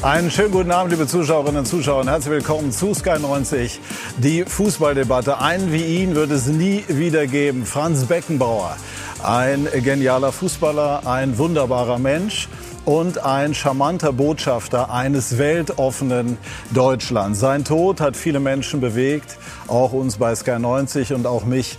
Einen schönen guten Abend, liebe Zuschauerinnen und Zuschauer. Und herzlich willkommen zu Sky 90, die Fußballdebatte. Einen wie ihn wird es nie wieder geben. Franz Beckenbauer, ein genialer Fußballer, ein wunderbarer Mensch und ein charmanter Botschafter eines weltoffenen Deutschlands. Sein Tod hat viele Menschen bewegt, auch uns bei Sky 90 und auch mich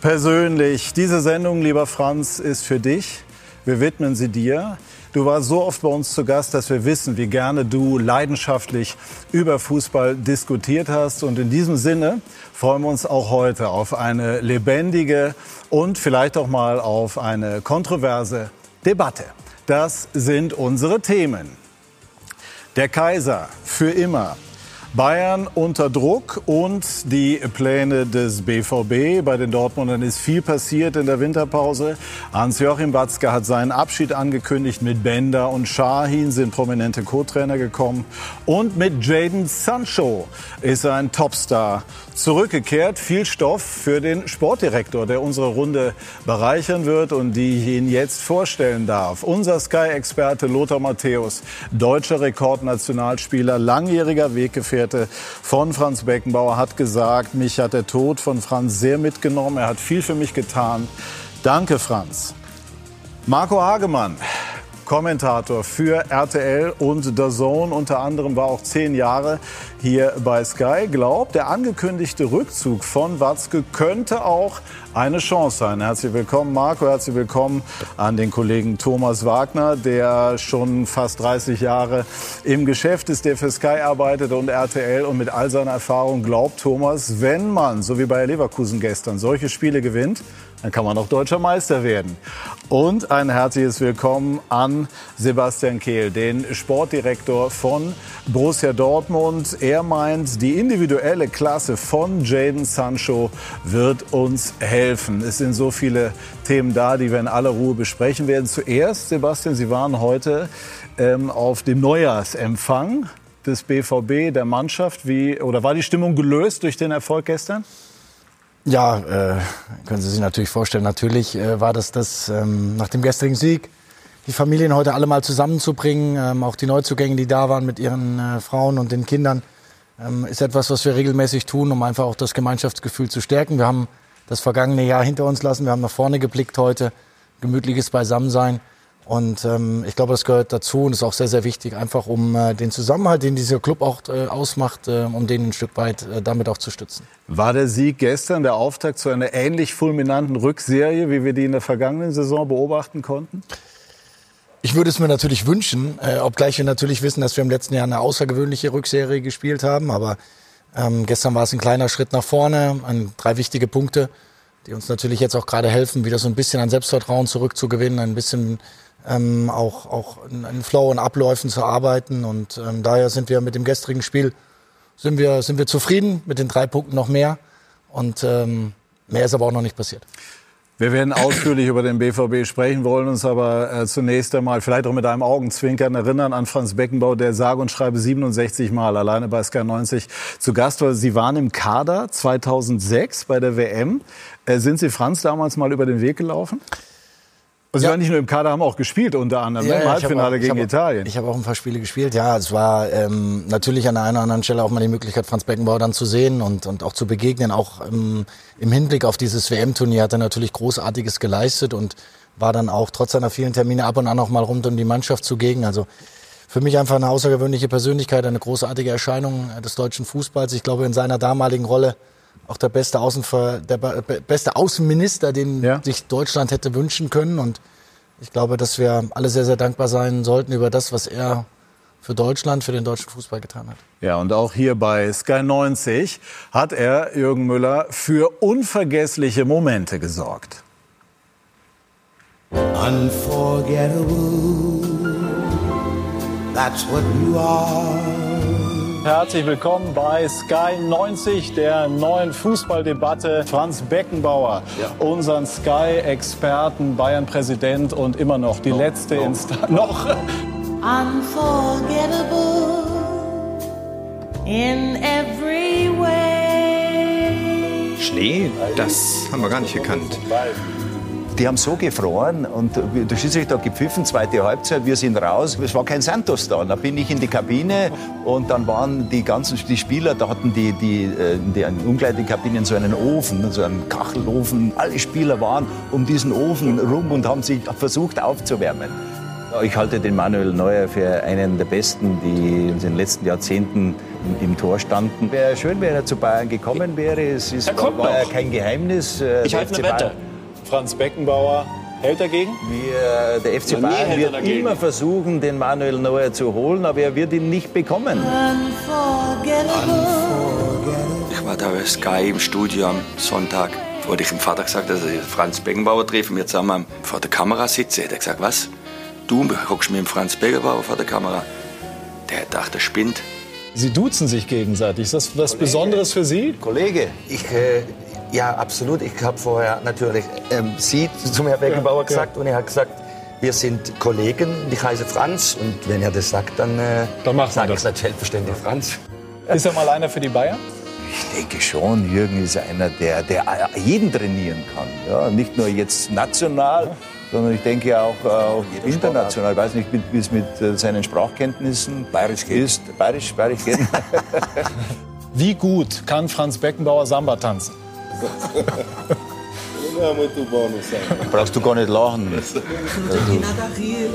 persönlich. Diese Sendung, lieber Franz, ist für dich. Wir widmen sie dir. Du warst so oft bei uns zu Gast, dass wir wissen, wie gerne du leidenschaftlich über Fußball diskutiert hast. Und in diesem Sinne freuen wir uns auch heute auf eine lebendige und vielleicht auch mal auf eine kontroverse Debatte. Das sind unsere Themen. Der Kaiser für immer. Bayern unter Druck und die Pläne des BVB. Bei den Dortmundern ist viel passiert in der Winterpause. Hans-Joachim Watzke hat seinen Abschied angekündigt. Mit Bender und Shahin sind prominente Co-Trainer gekommen. Und mit Jaden Sancho ist ein Topstar zurückgekehrt. Viel Stoff für den Sportdirektor, der unsere Runde bereichern wird und die ich Ihnen jetzt vorstellen darf. Unser Sky-Experte Lothar Matthäus, deutscher Rekordnationalspieler, langjähriger Weggefährte Weggefährte von Franz Beckenbauer, hat gesagt, mich hat der Tod von Franz sehr mitgenommen. Er hat viel für mich getan. Danke, Franz. Marco Hagemann, Kommentator für RTL und The Zone. Unter anderem war auch zehn Jahre hier bei Sky. Glaubt, der angekündigte Rückzug von Watzke könnte auch eine Chance sein. Herzlich willkommen, Marco. Herzlich willkommen an den Kollegen Thomas Wagner, der schon fast 30 Jahre im Geschäft ist, der für Sky arbeitet und RTL. Und mit all seiner Erfahrung glaubt Thomas, wenn man, so wie bei Leverkusen gestern, solche Spiele gewinnt, dann kann man auch deutscher Meister werden. Und ein herzliches Willkommen an Sebastian Kehl, den Sportdirektor von Borussia Dortmund. Er meint, die individuelle Klasse von Jaden Sancho wird uns helfen. Es sind so viele Themen da, die wir in aller Ruhe besprechen werden. Zuerst, Sebastian, Sie waren heute ähm, auf dem Neujahrsempfang des BVB, der Mannschaft. Wie, oder war die Stimmung gelöst durch den Erfolg gestern? Ja, äh, können Sie sich natürlich vorstellen. Natürlich äh, war das das ähm, nach dem gestrigen Sieg, die Familien heute alle mal zusammenzubringen, ähm, auch die Neuzugänge, die da waren mit ihren äh, Frauen und den Kindern, ähm, ist etwas, was wir regelmäßig tun, um einfach auch das Gemeinschaftsgefühl zu stärken. Wir haben das vergangene Jahr hinter uns lassen, wir haben nach vorne geblickt heute, gemütliches Beisammensein. Und ähm, ich glaube, das gehört dazu und ist auch sehr, sehr wichtig, einfach um äh, den Zusammenhalt, den dieser Club auch äh, ausmacht, äh, um den ein Stück weit äh, damit auch zu stützen. War der Sieg gestern der Auftakt zu einer ähnlich fulminanten Rückserie, wie wir die in der vergangenen Saison beobachten konnten? Ich würde es mir natürlich wünschen, äh, obgleich wir natürlich wissen, dass wir im letzten Jahr eine außergewöhnliche Rückserie gespielt haben. Aber ähm, gestern war es ein kleiner Schritt nach vorne, ein, drei wichtige Punkte, die uns natürlich jetzt auch gerade helfen, wieder so ein bisschen an Selbstvertrauen zurückzugewinnen, ein bisschen ähm, auch, auch in Flow und Abläufen zu arbeiten. Und ähm, daher sind wir mit dem gestrigen Spiel sind wir, sind wir zufrieden mit den drei Punkten noch mehr. Und ähm, mehr ist aber auch noch nicht passiert. Wir werden ausführlich über den BVB sprechen, wollen uns aber äh, zunächst einmal vielleicht auch mit einem Augenzwinkern erinnern an Franz Beckenbauer, der sage und schreibe 67 Mal alleine bei Sky 90 zu Gast war. Sie waren im Kader 2006 bei der WM. Äh, sind Sie Franz damals mal über den Weg gelaufen? Also ja. Sie waren nicht nur im Kader, haben auch gespielt unter anderem ja, ne? im Halbfinale auch, gegen ich Italien. Ich habe auch ein paar Spiele gespielt. Ja, es war ähm, natürlich an der einen oder anderen Stelle auch mal die Möglichkeit, Franz Beckenbauer dann zu sehen und, und auch zu begegnen. Auch im, im Hinblick auf dieses WM-Turnier hat er natürlich Großartiges geleistet und war dann auch trotz seiner vielen Termine ab und an auch mal rund um die Mannschaft zugegen. Also für mich einfach eine außergewöhnliche Persönlichkeit, eine großartige Erscheinung des deutschen Fußballs. Ich glaube, in seiner damaligen Rolle auch der beste, Außenver der beste Außenminister, den ja. sich Deutschland hätte wünschen können. Und ich glaube, dass wir alle sehr, sehr dankbar sein sollten über das, was er für Deutschland, für den deutschen Fußball getan hat. Ja, und auch hier bei Sky 90 hat er, Jürgen Müller, für unvergessliche Momente gesorgt. Unforgettable, that's what you are. Herzlich willkommen bei Sky 90, der neuen Fußballdebatte. Franz Beckenbauer, ja. unseren Sky-Experten, Bayern-Präsident und immer noch die no, letzte no. Instanz. Noch. Unforgettable in every way. Schnee, das haben wir gar nicht gekannt. Die haben so gefroren und der Schiedsrichter hat gepfiffen, zweite Halbzeit, wir sind raus. Es war kein Santos da. Da bin ich in die Kabine und dann waren die ganzen die Spieler, da hatten die, die, äh, in den Umkleidekabinen so einen Ofen, so einen Kachelofen. Alle Spieler waren um diesen Ofen rum und haben sich versucht aufzuwärmen. Ich halte den Manuel Neuer für einen der Besten, die in den letzten Jahrzehnten im Tor standen. Wäre schön, wenn er zu Bayern gekommen wäre. Es ist, war, war ja kein Geheimnis. Äh, ich halte eine Wette. Franz Beckenbauer hält dagegen? Wir, der FC Bayern wird dagegen. immer versuchen, den Manuel Neuer zu holen, aber er wird ihn nicht bekommen. Ich war da bei Sky im Studio am Sonntag. Wurde ich dem Vater gesagt, dass ich Franz Beckenbauer treffe und wir zusammen vor der Kamera sitzen. Hat er gesagt, was? Du hockst mit dem Franz Beckenbauer vor der Kamera? Der dachte, er spinnt. Sie duzen sich gegenseitig. Ist das was Kollege, Besonderes für Sie? Kollege, ich, äh, ja, absolut. Ich habe vorher natürlich ähm, Sie zum Herrn Beckenbauer ja, gesagt ja. und er hat gesagt, wir sind Kollegen. Ich heiße Franz und wenn er das sagt, dann, äh, dann sage ich es selbstverständlich Franz. Ist er mal einer für die Bayern? Ich denke schon, Jürgen ist einer, der, der jeden trainieren kann. Ja, nicht nur jetzt national, sondern ich denke auch, äh, auch international. Ich weiß nicht, wie es mit äh, seinen Sprachkenntnissen Bayerisch geht. ist. Bayerisch, Bayerisch geht. wie gut kann Franz Beckenbauer Samba tanzen? Brauchst du gar nicht lachen.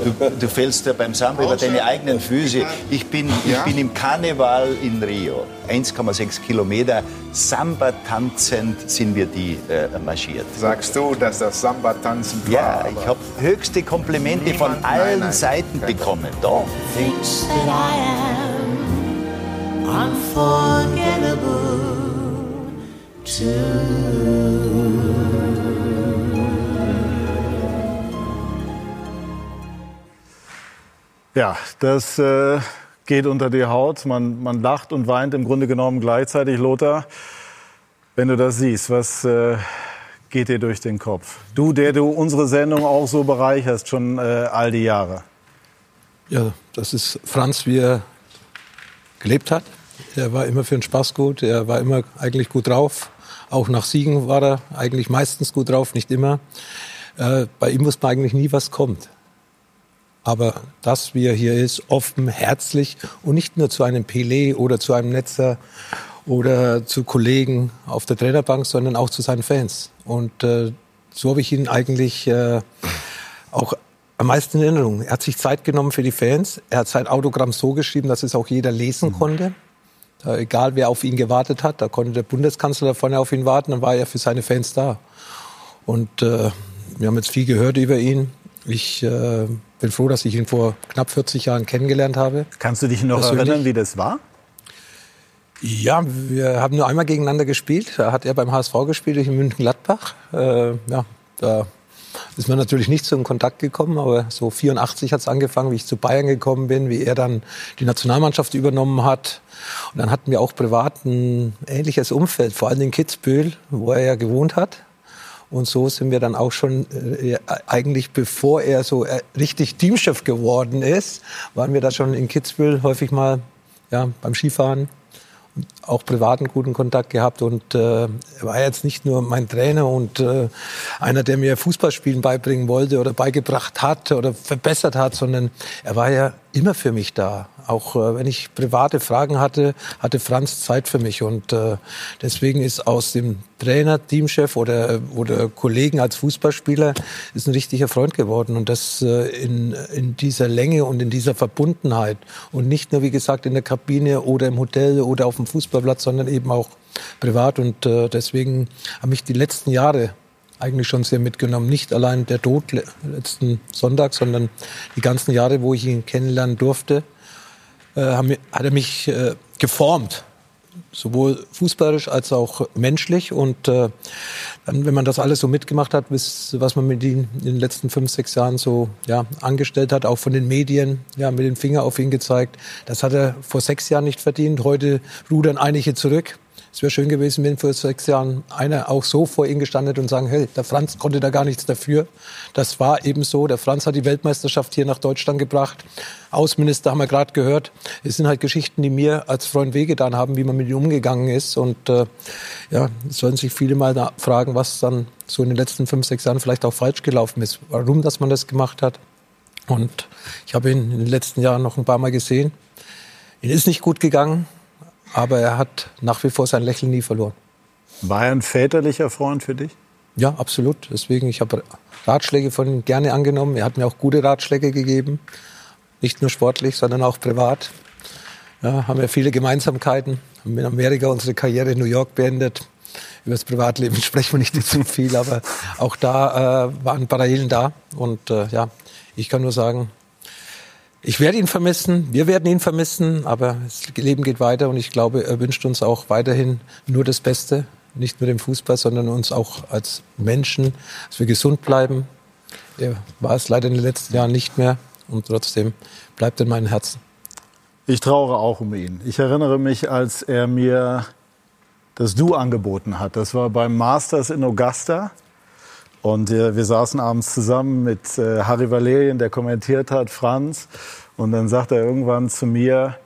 Du, du, du fällst ja beim Samba über deine eigenen Füße. Ich bin, ich bin im Karneval in Rio. 1,6 Kilometer. Samba tanzend sind wir die äh, marschiert. Sagst du, dass das Samba tanzen war? Ja, ich habe höchste Komplimente von allen nein, nein. Seiten bekommen. Doch. Unforgettable. Ja, das äh, geht unter die Haut. Man, man lacht und weint im Grunde genommen gleichzeitig. Lothar, wenn du das siehst, was äh, geht dir durch den Kopf? Du, der du unsere Sendung auch so bereicherst, schon äh, all die Jahre. Ja, das ist Franz, wie er gelebt hat. Er war immer für den Spaß gut, er war immer eigentlich gut drauf. Auch nach Siegen war er eigentlich meistens gut drauf, nicht immer. Äh, bei ihm wusste man eigentlich nie, was kommt. Aber das, wie er hier ist, offen, herzlich und nicht nur zu einem Pelé oder zu einem Netzer oder zu Kollegen auf der Trainerbank, sondern auch zu seinen Fans. Und äh, so habe ich ihn eigentlich äh, auch am meisten in Erinnerung. Er hat sich Zeit genommen für die Fans. Er hat sein Autogramm so geschrieben, dass es auch jeder lesen mhm. konnte. Egal wer auf ihn gewartet hat, da konnte der Bundeskanzler vorne auf ihn warten, dann war er für seine Fans da. Und äh, wir haben jetzt viel gehört über ihn. Ich äh, bin froh, dass ich ihn vor knapp 40 Jahren kennengelernt habe. Kannst du dich noch persönlich. erinnern, wie das war? Ja, wir haben nur einmal gegeneinander gespielt. Da hat er beim HSV gespielt, ich in München-Gladbach. Äh, ja, da ist man natürlich nicht so in Kontakt gekommen, aber so 84 hat es angefangen, wie ich zu Bayern gekommen bin, wie er dann die Nationalmannschaft übernommen hat. Und dann hatten wir auch privat ein ähnliches Umfeld, vor allem in Kitzbühel, wo er ja gewohnt hat. Und so sind wir dann auch schon äh, eigentlich, bevor er so äh, richtig Teamchef geworden ist, waren wir da schon in Kitzbühel häufig mal ja, beim Skifahren auch privaten guten Kontakt gehabt und äh, er war jetzt nicht nur mein Trainer und äh, einer, der mir Fußballspielen beibringen wollte oder beigebracht hat oder verbessert hat, sondern er war ja immer für mich da. Auch äh, wenn ich private Fragen hatte, hatte Franz Zeit für mich. Und äh, deswegen ist aus dem Trainer, Teamchef oder, oder Kollegen als Fußballspieler ist ein richtiger Freund geworden. Und das äh, in, in dieser Länge und in dieser Verbundenheit. Und nicht nur, wie gesagt, in der Kabine oder im Hotel oder auf dem Fußballplatz, sondern eben auch privat. Und äh, deswegen haben mich die letzten Jahre eigentlich schon sehr mitgenommen. Nicht allein der Tod letzten Sonntag, sondern die ganzen Jahre, wo ich ihn kennenlernen durfte, äh, hat er mich äh, geformt. Sowohl fußballisch als auch menschlich. Und äh, dann, wenn man das alles so mitgemacht hat, bis, was man mit ihm in den letzten fünf, sechs Jahren so ja, angestellt hat, auch von den Medien, ja, mit dem Finger auf ihn gezeigt, das hat er vor sechs Jahren nicht verdient. Heute rudern einige zurück es wäre schön gewesen, wenn vor sechs Jahren einer auch so vor ihm gestanden hätte und sagen, hey, der Franz konnte da gar nichts dafür. Das war eben so. Der Franz hat die Weltmeisterschaft hier nach Deutschland gebracht. Außenminister haben wir gerade gehört. Es sind halt Geschichten, die mir als Freund wehgetan haben, wie man mit ihm umgegangen ist. Und äh, ja, es sollen sich viele mal fragen, was dann so in den letzten fünf, sechs Jahren vielleicht auch falsch gelaufen ist. Warum, dass man das gemacht hat. Und ich habe ihn in den letzten Jahren noch ein paar Mal gesehen. Ihn ist nicht gut gegangen, aber er hat nach wie vor sein Lächeln nie verloren. War er ein väterlicher Freund für dich? Ja, absolut. Deswegen, ich habe Ratschläge von ihm gerne angenommen. Er hat mir auch gute Ratschläge gegeben. Nicht nur sportlich, sondern auch privat. Ja, haben wir viele Gemeinsamkeiten. Haben in Amerika unsere Karriere in New York beendet. Über das Privatleben sprechen wir nicht zu viel, aber auch da äh, waren Parallelen da. Und äh, ja, ich kann nur sagen, ich werde ihn vermissen, wir werden ihn vermissen, aber das Leben geht weiter und ich glaube, er wünscht uns auch weiterhin nur das Beste, nicht nur dem Fußball, sondern uns auch als Menschen, dass wir gesund bleiben. Er war es leider in den letzten Jahren nicht mehr und trotzdem bleibt in meinem Herzen. Ich trauere auch um ihn. Ich erinnere mich, als er mir das Du angeboten hat. Das war beim Masters in Augusta. Und äh, wir saßen abends zusammen mit äh, Harry Valerien, der kommentiert hat, Franz. Und dann sagt er irgendwann zu mir,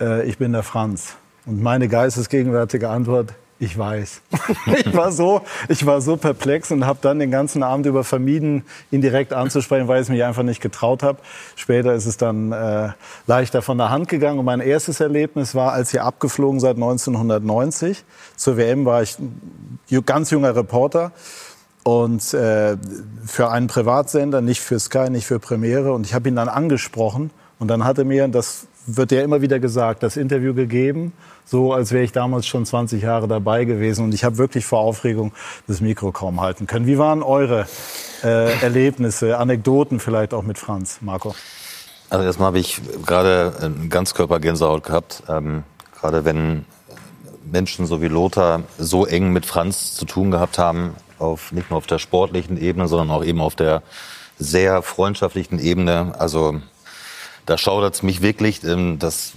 äh, ich bin der Franz. Und meine geistesgegenwärtige Antwort, ich weiß. ich, war so, ich war so perplex und habe dann den ganzen Abend über vermieden, ihn direkt anzusprechen, weil ich es mich einfach nicht getraut habe. Später ist es dann äh, leichter von der Hand gegangen. Und mein erstes Erlebnis war, als ihr abgeflogen seid 1990. Zur WM war ich ganz junger Reporter und äh, für einen Privatsender, nicht für Sky, nicht für Premiere. Und ich habe ihn dann angesprochen und dann hat er mir, das wird ja immer wieder gesagt, das Interview gegeben, so als wäre ich damals schon 20 Jahre dabei gewesen. Und ich habe wirklich vor Aufregung das Mikro kaum halten können. Wie waren eure äh, Erlebnisse, Anekdoten vielleicht auch mit Franz, Marco? Also erstmal habe ich gerade einen Ganzkörpergänsehaut gehabt. Ähm, gerade wenn Menschen so wie Lothar so eng mit Franz zu tun gehabt haben, auf, nicht nur auf der sportlichen Ebene, sondern auch eben auf der sehr freundschaftlichen Ebene. Also da schaudert es mich wirklich, ähm, dass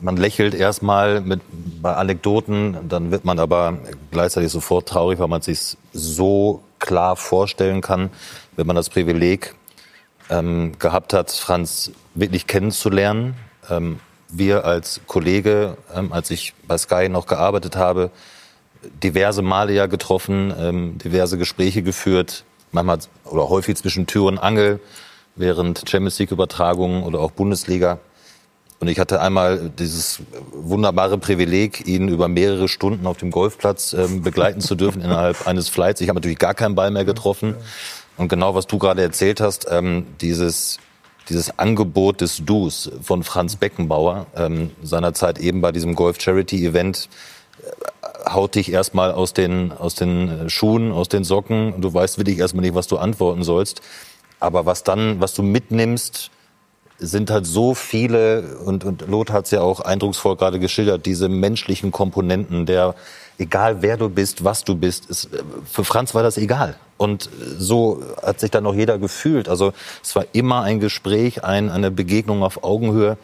man lächelt erstmal mit, bei Anekdoten, dann wird man aber gleichzeitig sofort traurig, weil man sich so klar vorstellen kann, wenn man das Privileg ähm, gehabt hat, Franz wirklich kennenzulernen. Ähm, wir als Kollege, ähm, als ich bei Sky noch gearbeitet habe, diverse Male ja getroffen, ähm, diverse Gespräche geführt, manchmal oder häufig zwischen Tür und Angel, während Champions League Übertragungen oder auch Bundesliga. Und ich hatte einmal dieses wunderbare Privileg, ihn über mehrere Stunden auf dem Golfplatz ähm, begleiten zu dürfen innerhalb eines Flights. Ich habe natürlich gar keinen Ball mehr getroffen. Und genau was du gerade erzählt hast, ähm, dieses dieses Angebot des Dus von Franz Beckenbauer, ähm, seinerzeit eben bei diesem Golf Charity Event, haut dich erstmal aus den, aus den Schuhen, aus den Socken. Du weißt wirklich erstmal nicht, was du antworten sollst. Aber was dann, was du mitnimmst, sind halt so viele, und, und Lothar hat es ja auch eindrucksvoll gerade geschildert, diese menschlichen Komponenten, der, egal wer du bist, was du bist, ist, für Franz war das egal. Und so hat sich dann auch jeder gefühlt. Also es war immer ein Gespräch, ein, eine Begegnung auf Augenhöhe.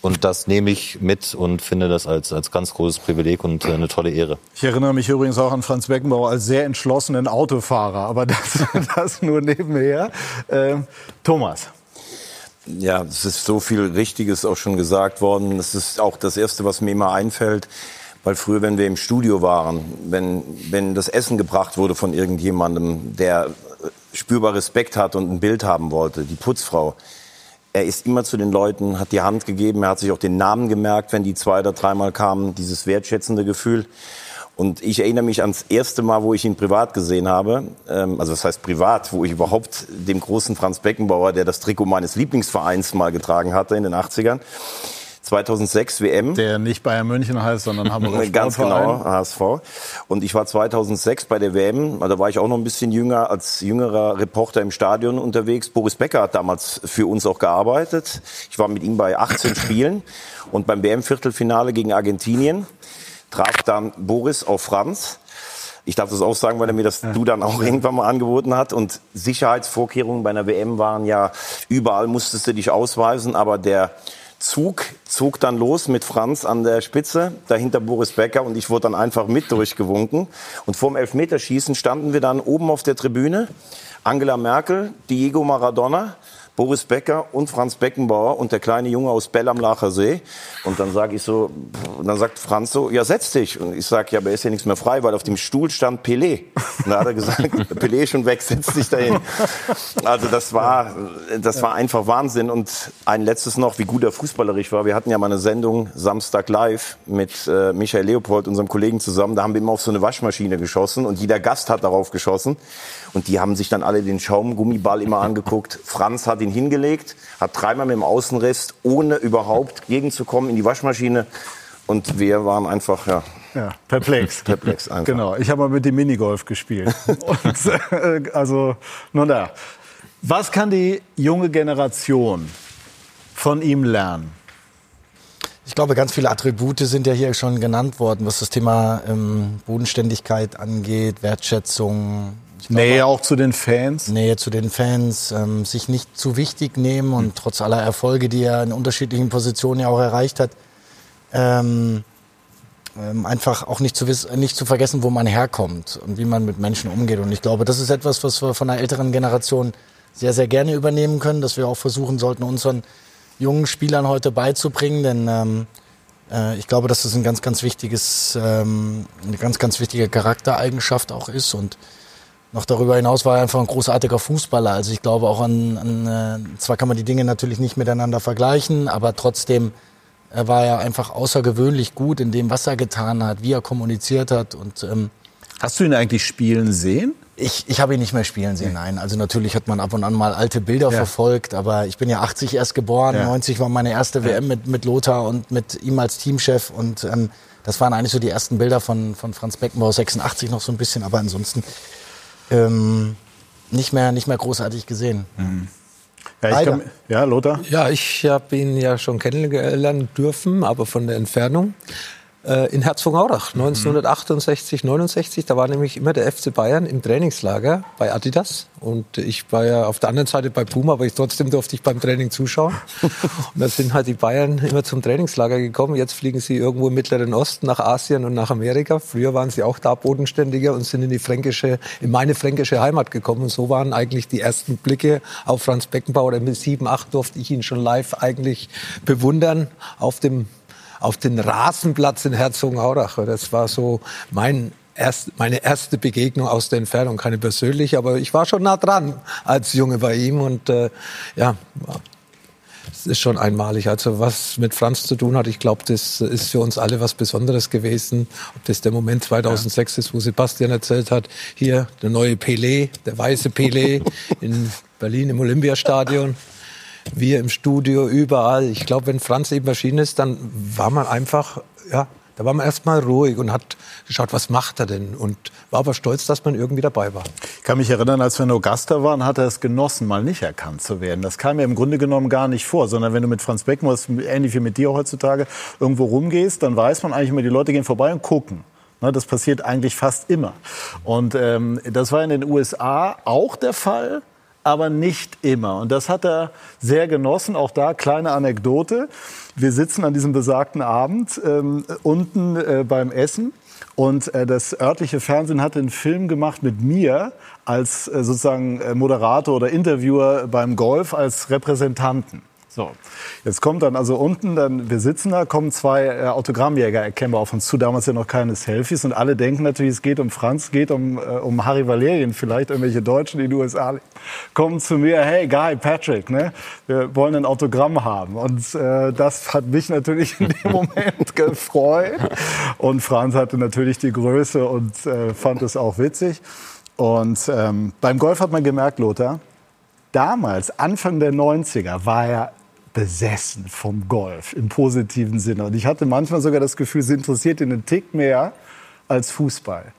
Und das nehme ich mit und finde das als, als ganz großes Privileg und äh, eine tolle Ehre. Ich erinnere mich übrigens auch an Franz Beckenbauer als sehr entschlossenen Autofahrer, aber das, das nur nebenher. Äh, Thomas. Ja, es ist so viel Richtiges auch schon gesagt worden. Das ist auch das Erste, was mir immer einfällt. Weil früher, wenn wir im Studio waren, wenn, wenn das Essen gebracht wurde von irgendjemandem, der spürbar Respekt hat und ein Bild haben wollte, die Putzfrau, er ist immer zu den Leuten, hat die Hand gegeben, er hat sich auch den Namen gemerkt, wenn die zwei oder dreimal kamen, dieses wertschätzende Gefühl. Und ich erinnere mich ans erste Mal, wo ich ihn privat gesehen habe, ähm, also das heißt privat, wo ich überhaupt dem großen Franz Beckenbauer, der das Trikot meines Lieblingsvereins mal getragen hatte in den 80ern, 2006 WM. Der nicht Bayern München heißt, sondern Hamburger Ganz genau, HSV. Und ich war 2006 bei der WM, da war ich auch noch ein bisschen jünger, als jüngerer Reporter im Stadion unterwegs. Boris Becker hat damals für uns auch gearbeitet. Ich war mit ihm bei 18 Spielen und beim WM-Viertelfinale gegen Argentinien traf dann Boris auf Franz. Ich darf das auch sagen, weil er mir das Du dann auch irgendwann mal angeboten hat. Und Sicherheitsvorkehrungen bei einer WM waren ja, überall musstest du dich ausweisen, aber der Zug zog dann los mit Franz an der Spitze, dahinter Boris Becker und ich wurde dann einfach mit durchgewunken. Und vorm Elfmeterschießen standen wir dann oben auf der Tribüne. Angela Merkel, Diego Maradona, Boris Becker und Franz Beckenbauer und der kleine Junge aus Bell am Lacher See. Und dann sage ich so, und dann sagt Franz so, ja setz dich. Und ich sage, ja, aber ist ja nichts mehr frei, weil auf dem Stuhl stand Pelé. Und da hat er gesagt, Pelé ist schon weg, setz dich dahin. Also das war, das war einfach Wahnsinn. Und ein letztes noch, wie gut er fußballerisch war. Wir hatten ja mal eine Sendung Samstag live mit äh, Michael Leopold, unserem Kollegen zusammen. Da haben wir immer auf so eine Waschmaschine geschossen und jeder Gast hat darauf geschossen. Und die haben sich dann alle den Schaumgummiball immer angeguckt. Franz hat ihn hingelegt, hat dreimal mit dem Außenriss, ohne überhaupt gegenzukommen, in die Waschmaschine. Und wir waren einfach, ja. Ja, perplex. perplex einfach. Genau, ich habe mal mit dem Minigolf gespielt. Und, äh, also, nun da. Was kann die junge Generation von ihm lernen? Ich glaube, ganz viele Attribute sind ja hier schon genannt worden, was das Thema ähm, Bodenständigkeit angeht, Wertschätzung. Glaube, Nähe auch zu den Fans? Nähe zu den Fans, ähm, sich nicht zu wichtig nehmen und trotz aller Erfolge, die er in unterschiedlichen Positionen ja auch erreicht hat, ähm, ähm, einfach auch nicht zu, wissen, nicht zu vergessen, wo man herkommt und wie man mit Menschen umgeht. Und ich glaube, das ist etwas, was wir von der älteren Generation sehr, sehr gerne übernehmen können, dass wir auch versuchen sollten, unseren jungen Spielern heute beizubringen, denn ähm, äh, ich glaube, dass das ein ganz, ganz wichtiges, ähm, eine ganz, ganz wichtige Charaktereigenschaft auch ist und noch darüber hinaus war er einfach ein großartiger Fußballer. Also ich glaube auch an, an äh, zwar kann man die Dinge natürlich nicht miteinander vergleichen, aber trotzdem er war ja einfach außergewöhnlich gut in dem, was er getan hat, wie er kommuniziert hat. Und, ähm, Hast du ihn eigentlich spielen sehen? Ich, ich habe ihn nicht mehr spielen sehen, nein. Also natürlich hat man ab und an mal alte Bilder ja. verfolgt, aber ich bin ja 80 erst geboren, ja. 90 war meine erste WM mit, mit Lothar und mit ihm als Teamchef und ähm, das waren eigentlich so die ersten Bilder von, von Franz Beckenbauer, 86 noch so ein bisschen, aber ansonsten ähm, nicht, mehr, nicht mehr großartig gesehen. Mhm. Ja, kann, ja, Lothar? Ja, ich habe ihn ja schon kennenlernen dürfen, aber von der Entfernung in Herzogenaurach 1968, 69. Da war nämlich immer der FC Bayern im Trainingslager bei Adidas und ich war ja auf der anderen Seite bei Puma, aber ich trotzdem durfte ich beim Training zuschauen. Und da sind halt die Bayern immer zum Trainingslager gekommen. Jetzt fliegen sie irgendwo im Mittleren Osten nach Asien und nach Amerika. Früher waren sie auch da bodenständiger und sind in die fränkische, in meine fränkische Heimat gekommen. Und so waren eigentlich die ersten Blicke auf Franz Beckenbauer. Mit sieben, acht durfte ich ihn schon live eigentlich bewundern auf dem auf den Rasenplatz in Herzogenaurach. Das war so mein erst, meine erste Begegnung aus der Entfernung, keine persönliche, aber ich war schon nah dran als Junge bei ihm und äh, ja, es ist schon einmalig. Also was mit Franz zu tun hat, ich glaube, das ist für uns alle was Besonderes gewesen. Ob das der Moment 2006 ja. ist, wo Sebastian erzählt hat, hier der neue Pelé, der weiße Pelé in Berlin im Olympiastadion wir im Studio, überall. Ich glaube, wenn Franz eben erschienen ist, dann war man einfach, ja, da war man erstmal ruhig und hat geschaut, was macht er denn? Und war aber stolz, dass man irgendwie dabei war. Ich kann mich erinnern, als wir in Augusta waren, hat er es genossen, mal nicht erkannt zu werden. Das kam mir im Grunde genommen gar nicht vor, sondern wenn du mit Franz Beckenbauer, ähnlich wie mit dir heutzutage, irgendwo rumgehst, dann weiß man eigentlich immer, die Leute gehen vorbei und gucken. Ne, das passiert eigentlich fast immer. Und ähm, das war in den USA auch der Fall aber nicht immer. Und das hat er sehr genossen. Auch da kleine Anekdote. Wir sitzen an diesem besagten Abend ähm, unten äh, beim Essen. Und äh, das örtliche Fernsehen hat einen Film gemacht mit mir als äh, sozusagen äh, Moderator oder Interviewer beim Golf als Repräsentanten. So, jetzt kommt dann also unten, dann wir sitzen da, kommen zwei äh, Autogrammjäger erkennbar auf uns zu, damals ja noch keine Selfies. Und alle denken natürlich, es geht um Franz, es geht um, äh, um Harry Valerien vielleicht, irgendwelche Deutschen, die in den USA kommen zu mir, hey Guy, Patrick, ne, wir wollen ein Autogramm haben. Und äh, das hat mich natürlich in dem Moment gefreut. Und Franz hatte natürlich die Größe und äh, fand es auch witzig. Und ähm, beim Golf hat man gemerkt, Lothar, damals, Anfang der 90er, war er besessen vom Golf im positiven Sinne. Und ich hatte manchmal sogar das Gefühl, sie interessiert ihn einen Tick mehr als Fußball.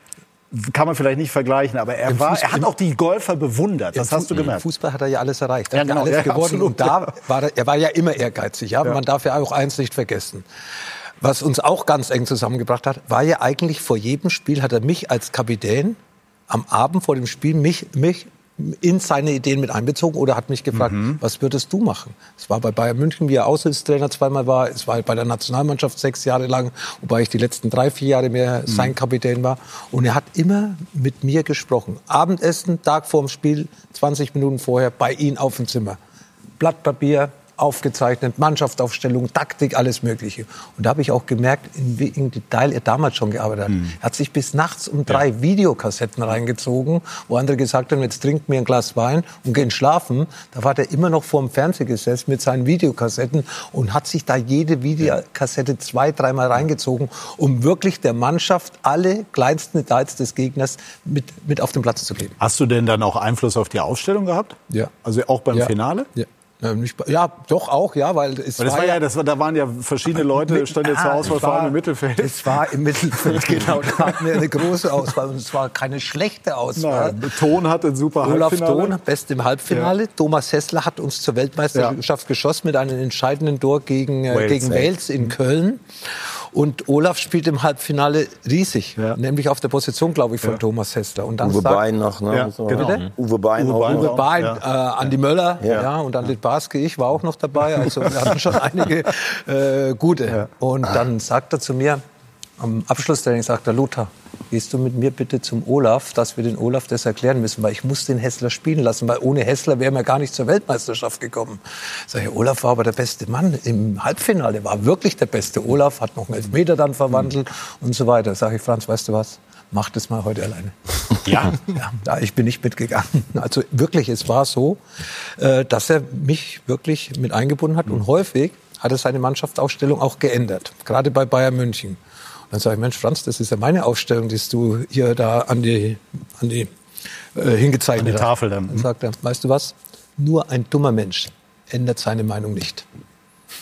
Kann man vielleicht nicht vergleichen, aber er, war, er hat auch die Golfer bewundert. Das hast du gemerkt. Fußball hat er ja alles erreicht. Er ja, genau, ja alles ja, geworden. Absolut, und da war er, er war ja immer ehrgeizig. Ja? ja? Man darf ja auch eins nicht vergessen. Was uns auch ganz eng zusammengebracht hat, war ja eigentlich vor jedem Spiel hat er mich als Kapitän am Abend vor dem Spiel mich, mich in seine Ideen mit einbezogen oder hat mich gefragt, was würdest du machen? Es war bei Bayern München, wie er Aushilfstrainer zweimal war. Es war bei der Nationalmannschaft sechs Jahre lang, wobei ich die letzten drei, vier Jahre mehr sein Kapitän war. Und er hat immer mit mir gesprochen. Abendessen, Tag vorm Spiel, 20 Minuten vorher, bei ihm auf dem Zimmer. Blatt Papier, aufgezeichnet, Mannschaftsaufstellung, Taktik, alles Mögliche. Und da habe ich auch gemerkt, in welchem Detail er damals schon gearbeitet hat. Er hat sich bis nachts um drei Videokassetten reingezogen, wo andere gesagt haben, jetzt trinkt mir ein Glas Wein und gehen schlafen. Da war der immer noch vor dem Fernseher gesessen mit seinen Videokassetten und hat sich da jede Videokassette zwei, dreimal reingezogen, um wirklich der Mannschaft alle kleinsten Details des Gegners mit, mit auf den Platz zu geben. Hast du denn dann auch Einfluss auf die Ausstellung gehabt? Ja. Also auch beim Ja. Finale? Ja. Ja, bei- ja, doch auch, ja, weil es das war ja, das war, da waren ja verschiedene Leute, stand jetzt zur Ah, Auswahl es vor allem war- im Mittelfeld. Es war im Mittelfeld, genau. Da hatten wir eine große Auswahl und es war keine schlechte Auswahl. Na, Ton hatte ein super Olaf Halbfinale. Thon, best im Halbfinale. Thomas Hessler hat uns zur Weltmeisterschaft geschossen mit einem entscheidenden Tor gegen Wales, Wales, gegen ja. Wales in Köln. Und Olaf spielt im Halbfinale riesig, Ja. nämlich auf der Position, glaube ich, von Thomas Hessler. Und dann Uwe sagt Bein noch, ne? Ja, genau. Bitte? Uwe Bein Uwe Bein Uwe Bein, Ja. äh, Andi Möller, ja. Ja. und dann Litbarski, ich war auch noch dabei. Also wir hatten schon einige äh, gute. Und dann sagt er zu mir, am Abschlusstraining sagt er, Lothar, gehst du mit mir bitte zum Olaf, dass wir den Olaf das erklären müssen, weil ich muss den Hessler spielen lassen, weil ohne Hessler wären wir gar nicht zur Weltmeisterschaft gekommen. Sag ich, Olaf war aber der beste Mann im Halbfinale, war wirklich der beste. Olaf hat noch einen Elfmeter dann verwandelt und so weiter. Sag ich, Franz, weißt du was? Mach das mal heute alleine. Ja. Ja, da, ich bin nicht mitgegangen. Also wirklich, es war so, äh, dass er mich wirklich mit eingebunden hat und häufig hat er seine Mannschaftsausstellung auch geändert, gerade bei Bayern München. Dann sage ich, Mensch, Franz, das ist ja meine Ausstellung, die du hier da an die, an die äh, hingezeichnet An die hast. Tafel dann. Dann sagt er, weißt du was? Nur ein dummer Mensch ändert seine Meinung nicht.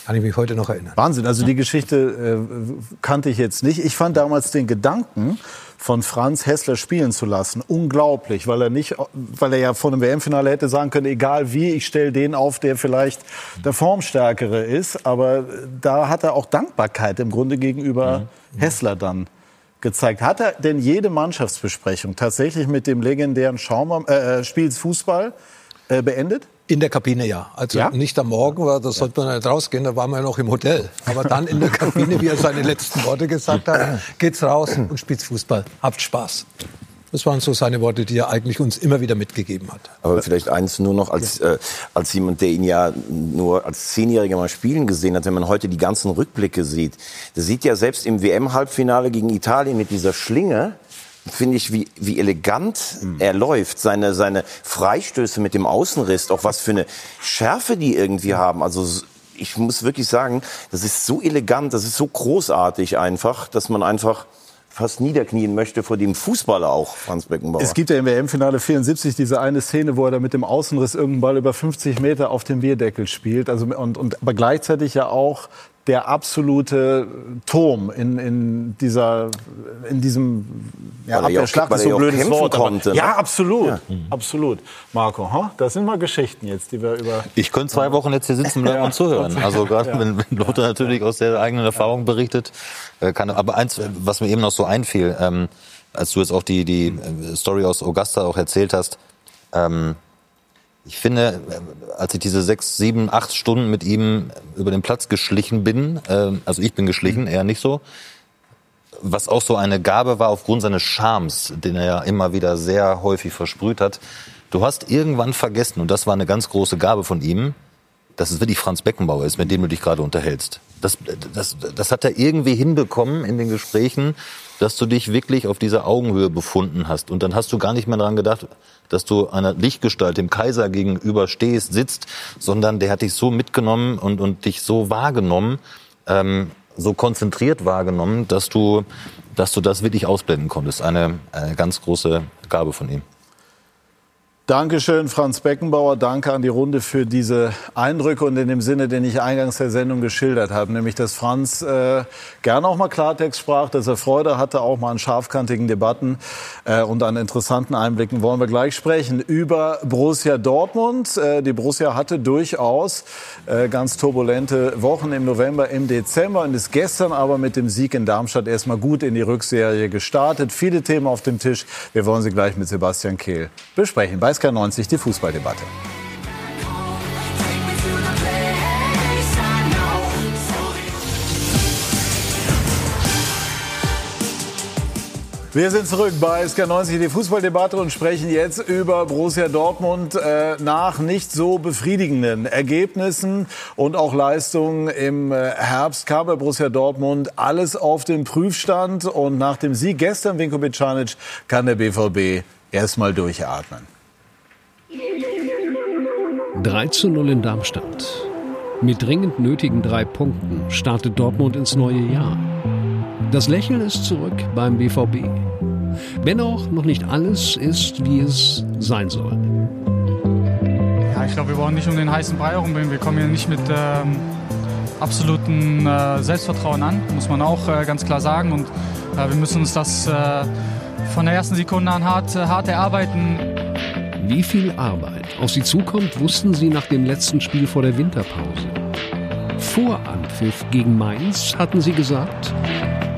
Kann ich mich heute noch erinnern. Wahnsinn, also die Geschichte äh, kannte ich jetzt nicht. Ich fand damals den Gedanken, von Franz Hessler spielen zu lassen, unglaublich, weil er nicht, weil er ja vor einem WM-Finale hätte sagen können, egal wie, ich stelle den auf, der vielleicht der Formstärkere ist. Aber da hat er auch Dankbarkeit im Grunde gegenüber Hessler dann gezeigt. Hat er denn jede Mannschaftsbesprechung tatsächlich mit dem legendären Schaum, äh, Spiels Fußball äh, beendet? In der Kabine ja. Also Ja? nicht am Morgen, weil da sollte man nicht rausgehen, da waren wir ja noch im Hotel. Aber dann in der Kabine, wie er seine letzten Worte gesagt hat, geht's raus und spielt Fußball. Habt Spaß. Das waren so seine Worte, die er eigentlich uns immer wieder mitgegeben hat. Aber vielleicht eins nur noch als, äh, als jemand, der ihn ja nur als Zehnjähriger mal spielen gesehen hat, wenn man heute die ganzen Rückblicke sieht. Der sieht ja selbst im WM-Halbfinale gegen Italien mit dieser Schlinge, finde ich, wie, wie elegant er läuft. Seine, seine Freistöße mit dem Außenriss, auch was für eine Schärfe die irgendwie haben. Also ich muss wirklich sagen, das ist so elegant, das ist so großartig einfach, dass man einfach fast niederknien möchte vor dem Fußballer auch, Franz Beckenbauer. Es gibt ja im WM-Finale 74 diese eine Szene, wo er da mit dem Außenriss irgendeinen Ball über 50 Meter auf dem Bierdeckel spielt. Also, und, und, aber gleichzeitig ja auch der absolute Turm in, in, dieser, in diesem ja, ja weil ist so ja ein blödes Wort. konnte, ne? ja, absolut. Absolut. Marco, ha? das sind mal Geschichten jetzt, die wir über... Ich könnte zwei Wochen jetzt hier sitzen bleiben und zuhören. Also gerade wenn, wenn Lothar natürlich aus der eigenen Erfahrung berichtet. Äh, kann, aber eins, was mir eben noch so einfiel, ähm, als du jetzt auch die, die äh, Story aus Augusta auch erzählt hast, ähm, ich finde, äh, als ich diese sechs, sieben, acht Stunden mit ihm über den Platz geschlichen bin, ähm, also ich bin geschlichen, er nicht so, was auch so eine Gabe war aufgrund seines Charmes, den er ja immer wieder sehr häufig versprüht hat. Du hast irgendwann vergessen, und das war eine ganz große Gabe von ihm, dass es wirklich Franz Beckenbauer ist, mit dem du dich gerade unterhältst. Das, das, das hat er irgendwie hinbekommen in den Gesprächen, dass du dich wirklich auf dieser Augenhöhe befunden hast. Und dann hast du gar nicht mehr daran gedacht, dass du einer Lichtgestalt, dem Kaiser gegenüber stehst, sitzt, sondern der hat dich so mitgenommen und, und dich so wahrgenommen, ähm, so konzentriert wahrgenommen, dass du, dass du das wirklich ausblenden konntest. Eine, eine ganz große Gabe von ihm. Dankeschön, Franz Beckenbauer. Danke an die Runde für diese Eindrücke und in dem Sinne, den ich eingangs der Sendung geschildert habe, nämlich, dass Franz äh, gerne auch mal Klartext sprach, dass er Freude hatte, auch mal an scharfkantigen Debatten äh, und an interessanten Einblicken. Wollen wir gleich sprechen über Borussia Dortmund. Äh, die Borussia hatte durchaus äh, ganz turbulente Wochen im November, im Dezember und ist gestern aber mit dem Sieg in Darmstadt erstmal gut in die Rückserie gestartet. Viele Themen auf dem Tisch. Wir wollen sie gleich mit Sebastian Kehl besprechen. Bei SK90, die Fußballdebatte. Wir sind zurück bei SK90, die Fußballdebatte und sprechen jetzt über Borussia Dortmund äh, nach nicht so befriedigenden Ergebnissen und auch Leistungen im äh, Herbst kam bei Borussia Dortmund alles auf den Prüfstand und nach dem Sieg gestern Vinko Bicanic kann der BVB erstmal durchatmen. 3 zu 0 in Darmstadt. Mit dringend nötigen drei Punkten startet Dortmund ins neue Jahr. Das Lächeln ist zurück beim BVB. Wenn auch noch nicht alles ist, wie es sein soll. Ja, ich glaube, wir wollen nicht um den heißen Brei herumbringen. Wir kommen hier nicht mit ähm, absolutem äh, Selbstvertrauen an, muss man auch äh, ganz klar sagen. Und äh, wir müssen uns das äh, von der ersten Sekunde an hart, äh, hart erarbeiten. Wie viel Arbeit auf sie zukommt, wussten sie nach dem letzten Spiel vor der Winterpause. Vor Anpfiff gegen Mainz hatten sie gesagt,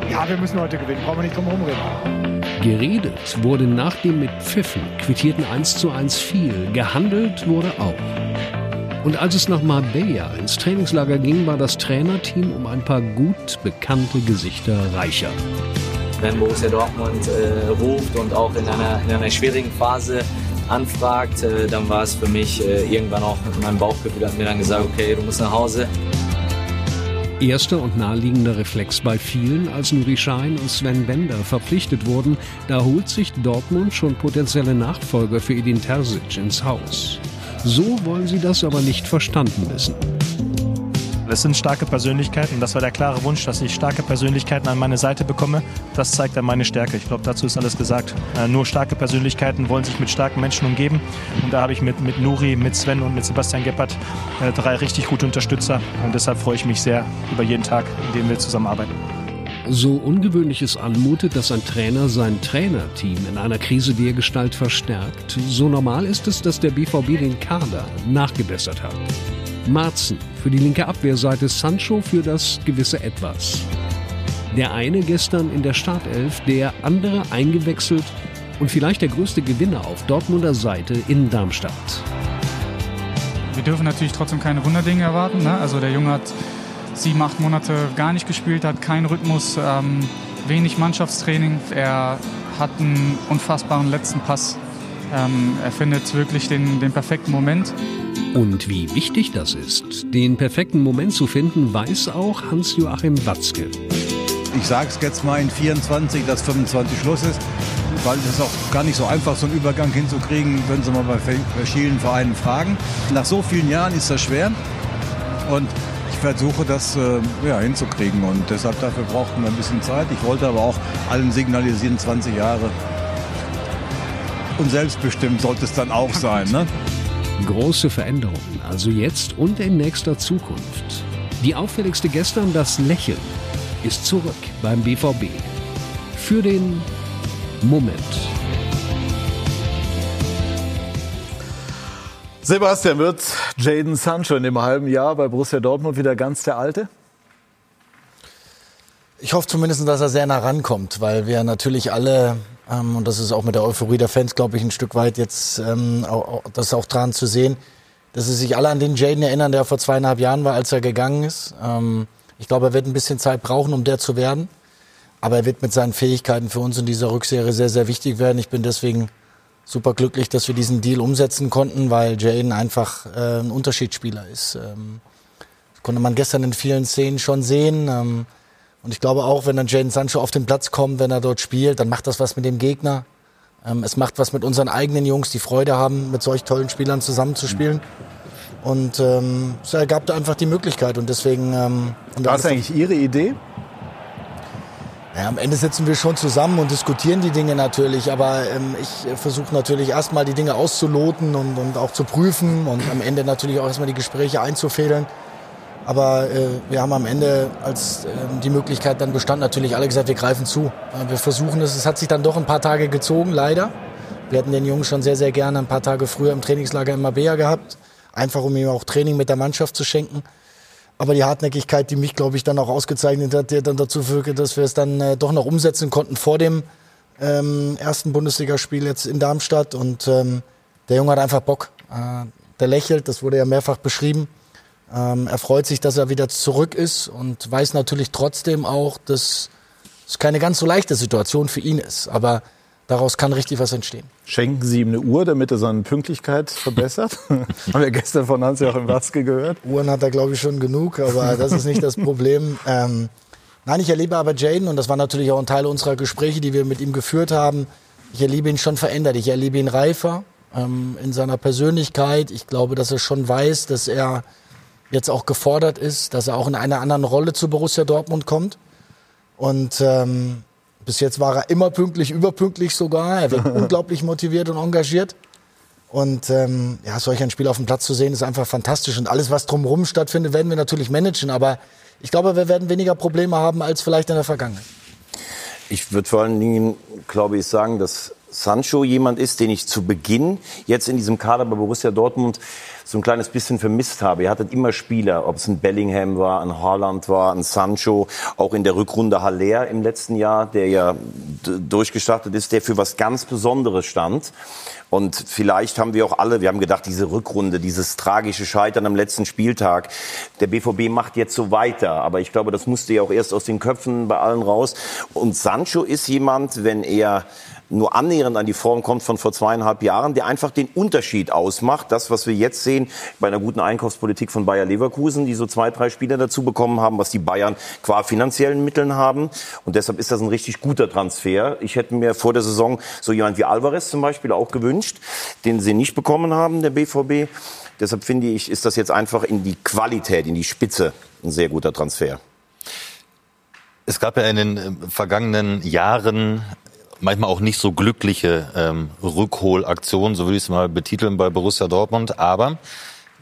ja, wir müssen heute gewinnen, brauchen wir nicht drum herum reden. Geredet wurde nach dem mit Pfiffen quittierten 1 zu 1 viel, gehandelt wurde auch. Und als es nach Marbella ins Trainingslager ging, war das Trainerteam um ein paar gut bekannte Gesichter reicher. Wenn Borussia Dortmund äh, ruft und auch in einer, in einer schwierigen Phase anfragt, äh, dann war es für mich äh, irgendwann auch mein Bauchgefühl hat mir dann gesagt, okay, du musst nach Hause. Erster und naheliegender Reflex bei vielen, als Nuri Schein und Sven Bender verpflichtet wurden, da holt sich Dortmund schon potenzielle Nachfolger für Edin Terzic ins Haus. So wollen sie das aber nicht verstanden wissen. Es sind starke Persönlichkeiten. Das war der klare Wunsch, dass ich starke Persönlichkeiten an meine Seite bekomme. Das zeigt dann meine Stärke. Ich glaube, dazu ist alles gesagt. Äh, nur starke Persönlichkeiten wollen sich mit starken Menschen umgeben. Und da habe ich mit, mit Nuri, mit Sven und mit Sebastian Geppert äh, drei richtig gute Unterstützer. Und deshalb freue ich mich sehr über jeden Tag, in dem wir zusammenarbeiten. So ungewöhnlich es anmutet, dass ein Trainer sein Trainerteam in einer Krise dergestalt verstärkt, so normal ist es, dass der BVB den Kader nachgebessert hat. Marzen für die linke Abwehrseite, Sancho für das gewisse Etwas. Der eine gestern in der Startelf, der andere eingewechselt und vielleicht der größte Gewinner auf Dortmunder Seite in Darmstadt. Wir dürfen natürlich trotzdem keine Wunderdinge erwarten. Ne? Also der Junge hat sieben, acht Monate gar nicht gespielt, hat keinen Rhythmus, ähm, wenig Mannschaftstraining. Er hat einen unfassbaren letzten Pass. Ähm, er findet wirklich den, den perfekten Moment. Und wie wichtig das ist, den perfekten Moment zu finden, weiß auch Hans-Joachim Watzke. Ich sage es jetzt mal in 24, dass 25 Schluss ist, weil es ist auch gar nicht so einfach, so einen Übergang hinzukriegen, wenn Sie mal bei verschiedenen Vereinen fragen. Nach so vielen Jahren ist das schwer und ich versuche das äh, ja, hinzukriegen und deshalb dafür brauchten wir ein bisschen Zeit. Ich wollte aber auch allen signalisieren, 20 Jahre und selbstbestimmt sollte es dann auch sein. Ne? Große Veränderungen, also jetzt und in nächster Zukunft. Die auffälligste gestern, das Lächeln, ist zurück beim BVB. Für den Moment. Sebastian, wird Jaden Sancho in dem halben Jahr bei Borussia Dortmund wieder ganz der Alte? Ich hoffe zumindest, dass er sehr nah rankommt, weil wir natürlich alle ähm, und das ist auch mit der Euphorie der Fans, glaube ich, ein Stück weit jetzt ähm, auch, das auch dran zu sehen, dass sie sich alle an den Jaden erinnern, der vor zweieinhalb Jahren war, als er gegangen ist. Ähm, ich glaube, er wird ein bisschen Zeit brauchen, um der zu werden. Aber er wird mit seinen Fähigkeiten für uns in dieser Rückserie sehr, sehr wichtig werden. Ich bin deswegen super glücklich, dass wir diesen Deal umsetzen konnten, weil Jaden einfach äh, ein Unterschiedsspieler ist. Ähm, konnte man gestern in vielen Szenen schon sehen. Ähm, und ich glaube auch, wenn dann Jaden Sancho auf den Platz kommt, wenn er dort spielt, dann macht das was mit dem Gegner. Ähm, es macht was mit unseren eigenen Jungs, die Freude haben, mit solch tollen Spielern zusammenzuspielen. Und ähm, es ergab da einfach die Möglichkeit. Und deswegen. Ähm, War es eigentlich Ihre Idee? Ja, am Ende sitzen wir schon zusammen und diskutieren die Dinge natürlich, aber ähm, ich versuche natürlich erstmal die Dinge auszuloten und, und auch zu prüfen und am Ende natürlich auch erstmal die Gespräche einzufädeln. Aber äh, wir haben am Ende, als äh, die Möglichkeit dann bestand, natürlich alle gesagt, wir greifen zu. Äh, wir versuchen es. Es hat sich dann doch ein paar Tage gezogen, leider. Wir hätten den Jungen schon sehr, sehr gerne ein paar Tage früher im Trainingslager in Mabea gehabt. Einfach, um ihm auch Training mit der Mannschaft zu schenken. Aber die Hartnäckigkeit, die mich, glaube ich, dann auch ausgezeichnet hat, die dann dazu führte, dass wir es dann äh, doch noch umsetzen konnten vor dem ähm, ersten Bundesligaspiel jetzt in Darmstadt. Und ähm, der Junge hat einfach Bock. Äh, der lächelt, das wurde ja mehrfach beschrieben. Ähm, er freut sich, dass er wieder zurück ist und weiß natürlich trotzdem auch, dass es keine ganz so leichte Situation für ihn ist. Aber daraus kann richtig was entstehen. Schenken Sie ihm eine Uhr, damit er seine Pünktlichkeit verbessert? Haben wir gestern von Hans-Joachim Watzke gehört. Uhren hat er, glaube ich, schon genug, aber das ist nicht das Problem. Ähm, nein, ich erlebe aber Jaden, und das war natürlich auch ein Teil unserer Gespräche, die wir mit ihm geführt haben, ich erlebe ihn schon verändert. Ich erlebe ihn reifer ähm, in seiner Persönlichkeit. Ich glaube, dass er schon weiß, dass er jetzt auch gefordert ist, dass er auch in einer anderen Rolle zu Borussia Dortmund kommt. Und ähm, bis jetzt war er immer pünktlich, überpünktlich sogar. Er wird unglaublich motiviert und engagiert. Und ähm, ja, solch ein Spiel auf dem Platz zu sehen, ist einfach fantastisch. Und alles, was drumherum stattfindet, werden wir natürlich managen. Aber ich glaube, wir werden weniger Probleme haben als vielleicht in der Vergangenheit. Ich würde vor allen Dingen, glaube ich, sagen, dass Sancho jemand ist, den ich zu Beginn jetzt in diesem Kader bei Borussia Dortmund so ein kleines bisschen vermisst habe. Ihr hattet immer Spieler, ob es ein Bellingham war, ein Haaland war, ein Sancho, auch in der Rückrunde Haller im letzten Jahr, der ja durchgestartet ist, der für was ganz Besonderes stand. Und vielleicht haben wir auch alle, wir haben gedacht, diese Rückrunde, dieses tragische Scheitern am letzten Spieltag, der BVB macht jetzt so weiter. Aber ich glaube, das musste ja auch erst aus den Köpfen bei allen raus. Und Sancho ist jemand, wenn er nur annähernd an die Form kommt von vor zweieinhalb Jahren, der einfach den Unterschied ausmacht. Das, was wir jetzt sehen bei einer guten Einkaufspolitik von Bayer Leverkusen, die so zwei, drei Spieler dazu bekommen haben, was die Bayern qua finanziellen Mitteln haben. Und deshalb ist das ein richtig guter Transfer. Ich hätte mir vor der Saison so jemand wie Alvarez zum Beispiel auch gewünscht, den sie nicht bekommen haben, der BVB. Deshalb finde ich, ist das jetzt einfach in die Qualität, in die Spitze ein sehr guter Transfer. Es gab ja in den äh, vergangenen Jahren manchmal auch nicht so glückliche ähm, Rückholaktionen, so würde ich es mal betiteln bei Borussia Dortmund. Aber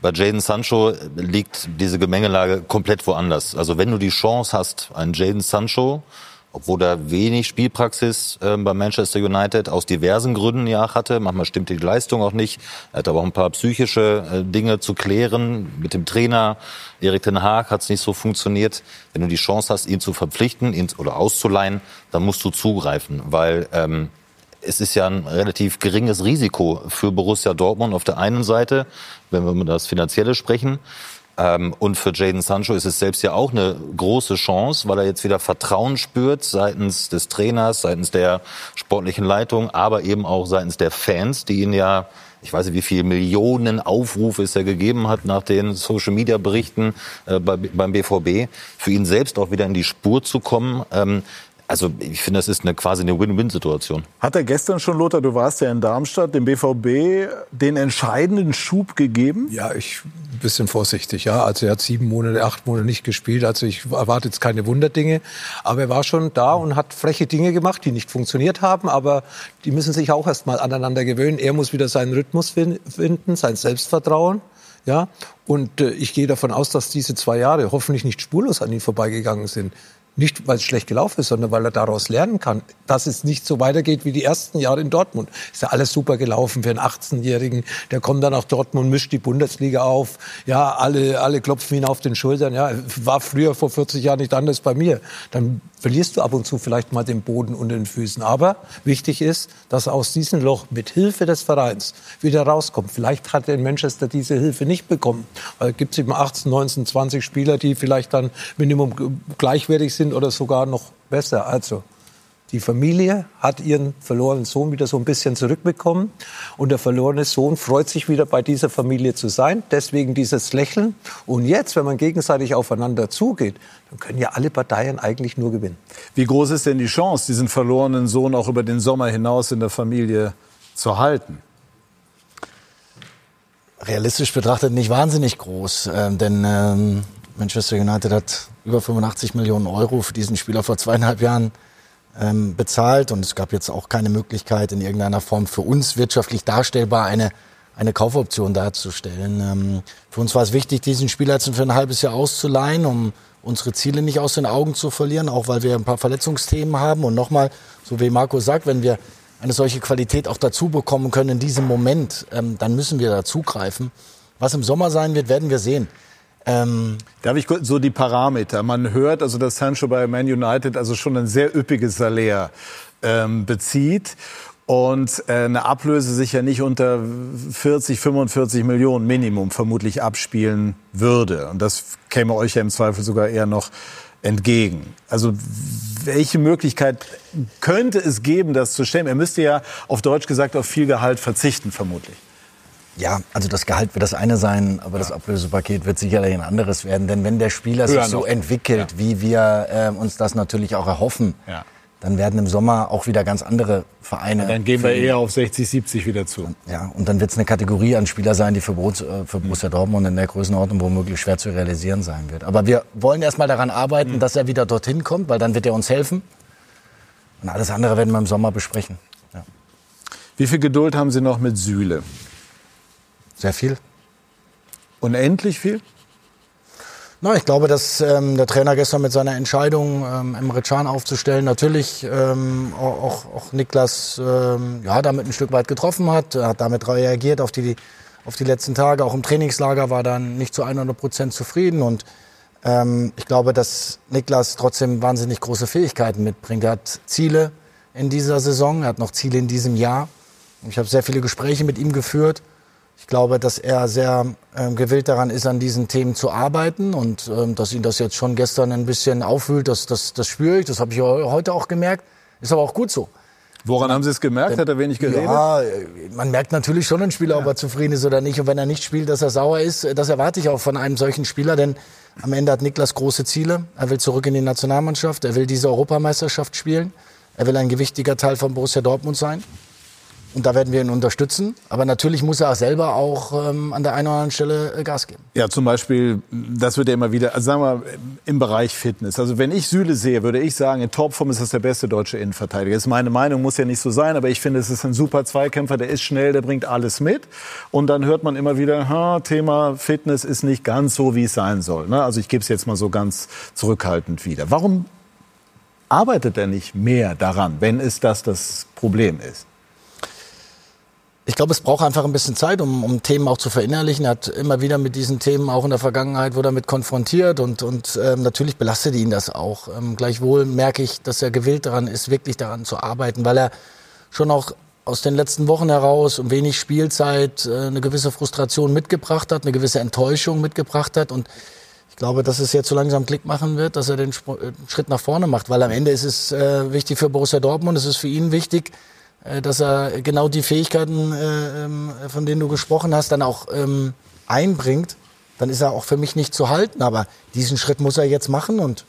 bei Jaden Sancho liegt diese Gemengelage komplett woanders. Also wenn du die Chance hast, einen Jaden Sancho obwohl er wenig Spielpraxis äh, bei Manchester United aus diversen Gründen ja hatte. Manchmal stimmte die Leistung auch nicht. Er hat aber auch ein paar psychische äh, Dinge zu klären mit dem Trainer. Erik Ten Haag hat es nicht so funktioniert. Wenn du die Chance hast, ihn zu verpflichten ihn, oder auszuleihen, dann musst du zugreifen, weil ähm, es ist ja ein relativ geringes Risiko für Borussia Dortmund auf der einen Seite, wenn wir über das Finanzielle sprechen. Ähm, und für Jaden Sancho ist es selbst ja auch eine große Chance, weil er jetzt wieder Vertrauen spürt seitens des Trainers, seitens der sportlichen Leitung, aber eben auch seitens der Fans, die ihn ja ich weiß nicht, wie viele Millionen Aufrufe es ja gegeben hat nach den Social Media Berichten äh, bei, beim BVB, für ihn selbst auch wieder in die Spur zu kommen. Ähm, also ich finde, das ist eine, quasi eine Win-Win-Situation. Hat er gestern schon, Lothar, du warst ja in Darmstadt, dem BVB den entscheidenden Schub gegeben? Ja, ich ein bisschen vorsichtig. Ja, also er hat sieben Monate, acht Monate nicht gespielt. Also ich erwarte jetzt keine Wunderdinge. Aber er war schon da und hat freche Dinge gemacht, die nicht funktioniert haben. Aber die müssen sich auch erst mal aneinander gewöhnen. Er muss wieder seinen Rhythmus finden, sein Selbstvertrauen. Ja, und äh, ich gehe davon aus, dass diese zwei Jahre hoffentlich nicht spurlos an ihm vorbeigegangen sind. Nicht, weil es schlecht gelaufen ist, sondern weil er daraus lernen kann, dass es nicht so weitergeht wie die ersten Jahre in Dortmund. Ist ja alles super gelaufen für einen 18-Jährigen. Der kommt dann nach Dortmund, mischt die Bundesliga auf. Ja, alle, alle klopfen ihn auf den Schultern. Ja, war früher vor 40 Jahren nicht anders bei mir. Dann verlierst du ab und zu vielleicht mal den Boden unter den Füßen. Aber wichtig ist, dass er aus diesem Loch mit Hilfe des Vereins wieder rauskommt. Vielleicht hat er in Manchester diese Hilfe nicht bekommen. Weil es gibt eben 18, 19, 20 Spieler, die vielleicht dann Minimum gleichwertig sind oder sogar noch besser. Also die Familie hat ihren verlorenen Sohn wieder so ein bisschen zurückbekommen. Und der verlorene Sohn freut sich wieder bei dieser Familie zu sein. Deswegen dieses Lächeln. Und jetzt, wenn man gegenseitig aufeinander zugeht, dann können ja alle Parteien eigentlich nur gewinnen. Wie groß ist denn die Chance, diesen verlorenen Sohn auch über den Sommer hinaus in der Familie zu halten? Realistisch betrachtet nicht wahnsinnig groß. Ähm, denn ähm, Manchester United hat über 85 Millionen Euro für diesen Spieler vor zweieinhalb Jahren ähm, bezahlt und es gab jetzt auch keine Möglichkeit in irgendeiner Form für uns wirtschaftlich darstellbar eine eine Kaufoption darzustellen. Ähm, für uns war es wichtig, diesen Spieler jetzt für ein halbes Jahr auszuleihen, um unsere Ziele nicht aus den Augen zu verlieren, auch weil wir ein paar Verletzungsthemen haben. Und nochmal, so wie Marco sagt, wenn wir eine solche Qualität auch dazu bekommen können in diesem Moment, ähm, dann müssen wir dazugreifen. Was im Sommer sein wird, werden wir sehen. Ähm, Darf ich so die Parameter? Man hört also, dass Sancho bei Man United also schon ein sehr üppiges Salär ähm, bezieht. und äh, eine Ablöse sich ja nicht unter 40, 45 Millionen Minimum vermutlich abspielen würde. Und das käme euch ja im Zweifel sogar eher noch entgegen. Also welche Möglichkeit könnte es geben, das zu stellen? Er müsste ja auf Deutsch gesagt auf viel Gehalt verzichten, vermutlich. Ja, also das Gehalt wird das eine sein, aber ja. das Ablösepaket wird sicherlich ein anderes werden. Denn wenn der Spieler Höher sich so noch. entwickelt, ja. wie wir äh, uns das natürlich auch erhoffen, ja. dann werden im Sommer auch wieder ganz andere Vereine. dann gehen wir eher auf 60, 70 wieder zu. Ja, und dann wird es eine Kategorie an Spieler sein, die für, Borussia, äh, für Borussia Dortmund in der Größenordnung womöglich schwer zu realisieren sein wird. Aber wir wollen erst mal daran arbeiten, mhm. dass er wieder dorthin kommt, weil dann wird er uns helfen. Und alles andere werden wir im Sommer besprechen. Wie viel Geduld haben Sie noch mit Sühle? Sehr viel. Unendlich viel? Na, ich glaube, dass ähm, der Trainer gestern mit seiner Entscheidung, ähm, Emre Can aufzustellen, natürlich ähm, auch, auch Niklas ähm, ja, damit ein Stück weit getroffen hat. Er hat damit reagiert auf die, auf die letzten Tage. Auch im Trainingslager war dann nicht zu 100 Prozent zufrieden. Und ähm, ich glaube, dass Niklas trotzdem wahnsinnig große Fähigkeiten mitbringt. Er hat Ziele in dieser Saison, er hat noch Ziele in diesem Jahr. Ich habe sehr viele Gespräche mit ihm geführt. Ich glaube, dass er sehr ähm, gewillt daran ist, an diesen Themen zu arbeiten und ähm, dass ihn das jetzt schon gestern ein bisschen aufwühlt, das, das, das spüre ich, das habe ich heute auch gemerkt. Ist aber auch gut so. Woran haben Sie es gemerkt? Denn, Hat er wenig geredet? Ja, man merkt natürlich schon einen Spieler, ja. ob er zufrieden ist oder nicht. Und wenn er nicht spielt, dass er sauer ist, das erwarte ich auch von einem solchen Spieler, denn am Ende hat Niklas große Ziele. Er will zurück in die Nationalmannschaft, er will diese Europameisterschaft spielen, er will ein gewichtiger Teil von Borussia Dortmund sein. Und da werden wir ihn unterstützen. Aber natürlich muss er auch selber auch ähm, an der einen oder anderen Stelle äh, Gas geben. Ja, zum Beispiel, das wird ja immer wieder, also sagen wir im Bereich Fitness. Also wenn ich Süle sehe, würde ich sagen, in Topform ist das der beste deutsche Innenverteidiger. Das ist meine Meinung, muss ja nicht so sein, aber ich finde, es ist ein super Zweikämpfer, der ist schnell, der bringt alles mit. Und dann hört man immer wieder, ha, Thema Fitness ist nicht ganz so, wie es sein soll. Ne? Also ich gebe es jetzt mal so ganz zurückhaltend wieder. Warum arbeitet er nicht mehr daran, wenn es das das Problem ist? Ich glaube, es braucht einfach ein bisschen Zeit, um, um Themen auch zu verinnerlichen. Er hat immer wieder mit diesen Themen auch in der Vergangenheit wurde damit konfrontiert und, und ähm, natürlich belastet ihn das auch. Ähm, gleichwohl merke ich, dass er gewillt daran ist, wirklich daran zu arbeiten, weil er schon auch aus den letzten Wochen heraus und wenig Spielzeit äh, eine gewisse Frustration mitgebracht hat, eine gewisse Enttäuschung mitgebracht hat und ich glaube, dass es jetzt so langsam Klick machen wird, dass er den äh, Schritt nach vorne macht, weil am Ende ist es äh, wichtig für Borussia Dortmund, es ist für ihn wichtig, dass er genau die Fähigkeiten, äh, ähm, von denen du gesprochen hast, dann auch ähm, einbringt, dann ist er auch für mich nicht zu halten. Aber diesen Schritt muss er jetzt machen und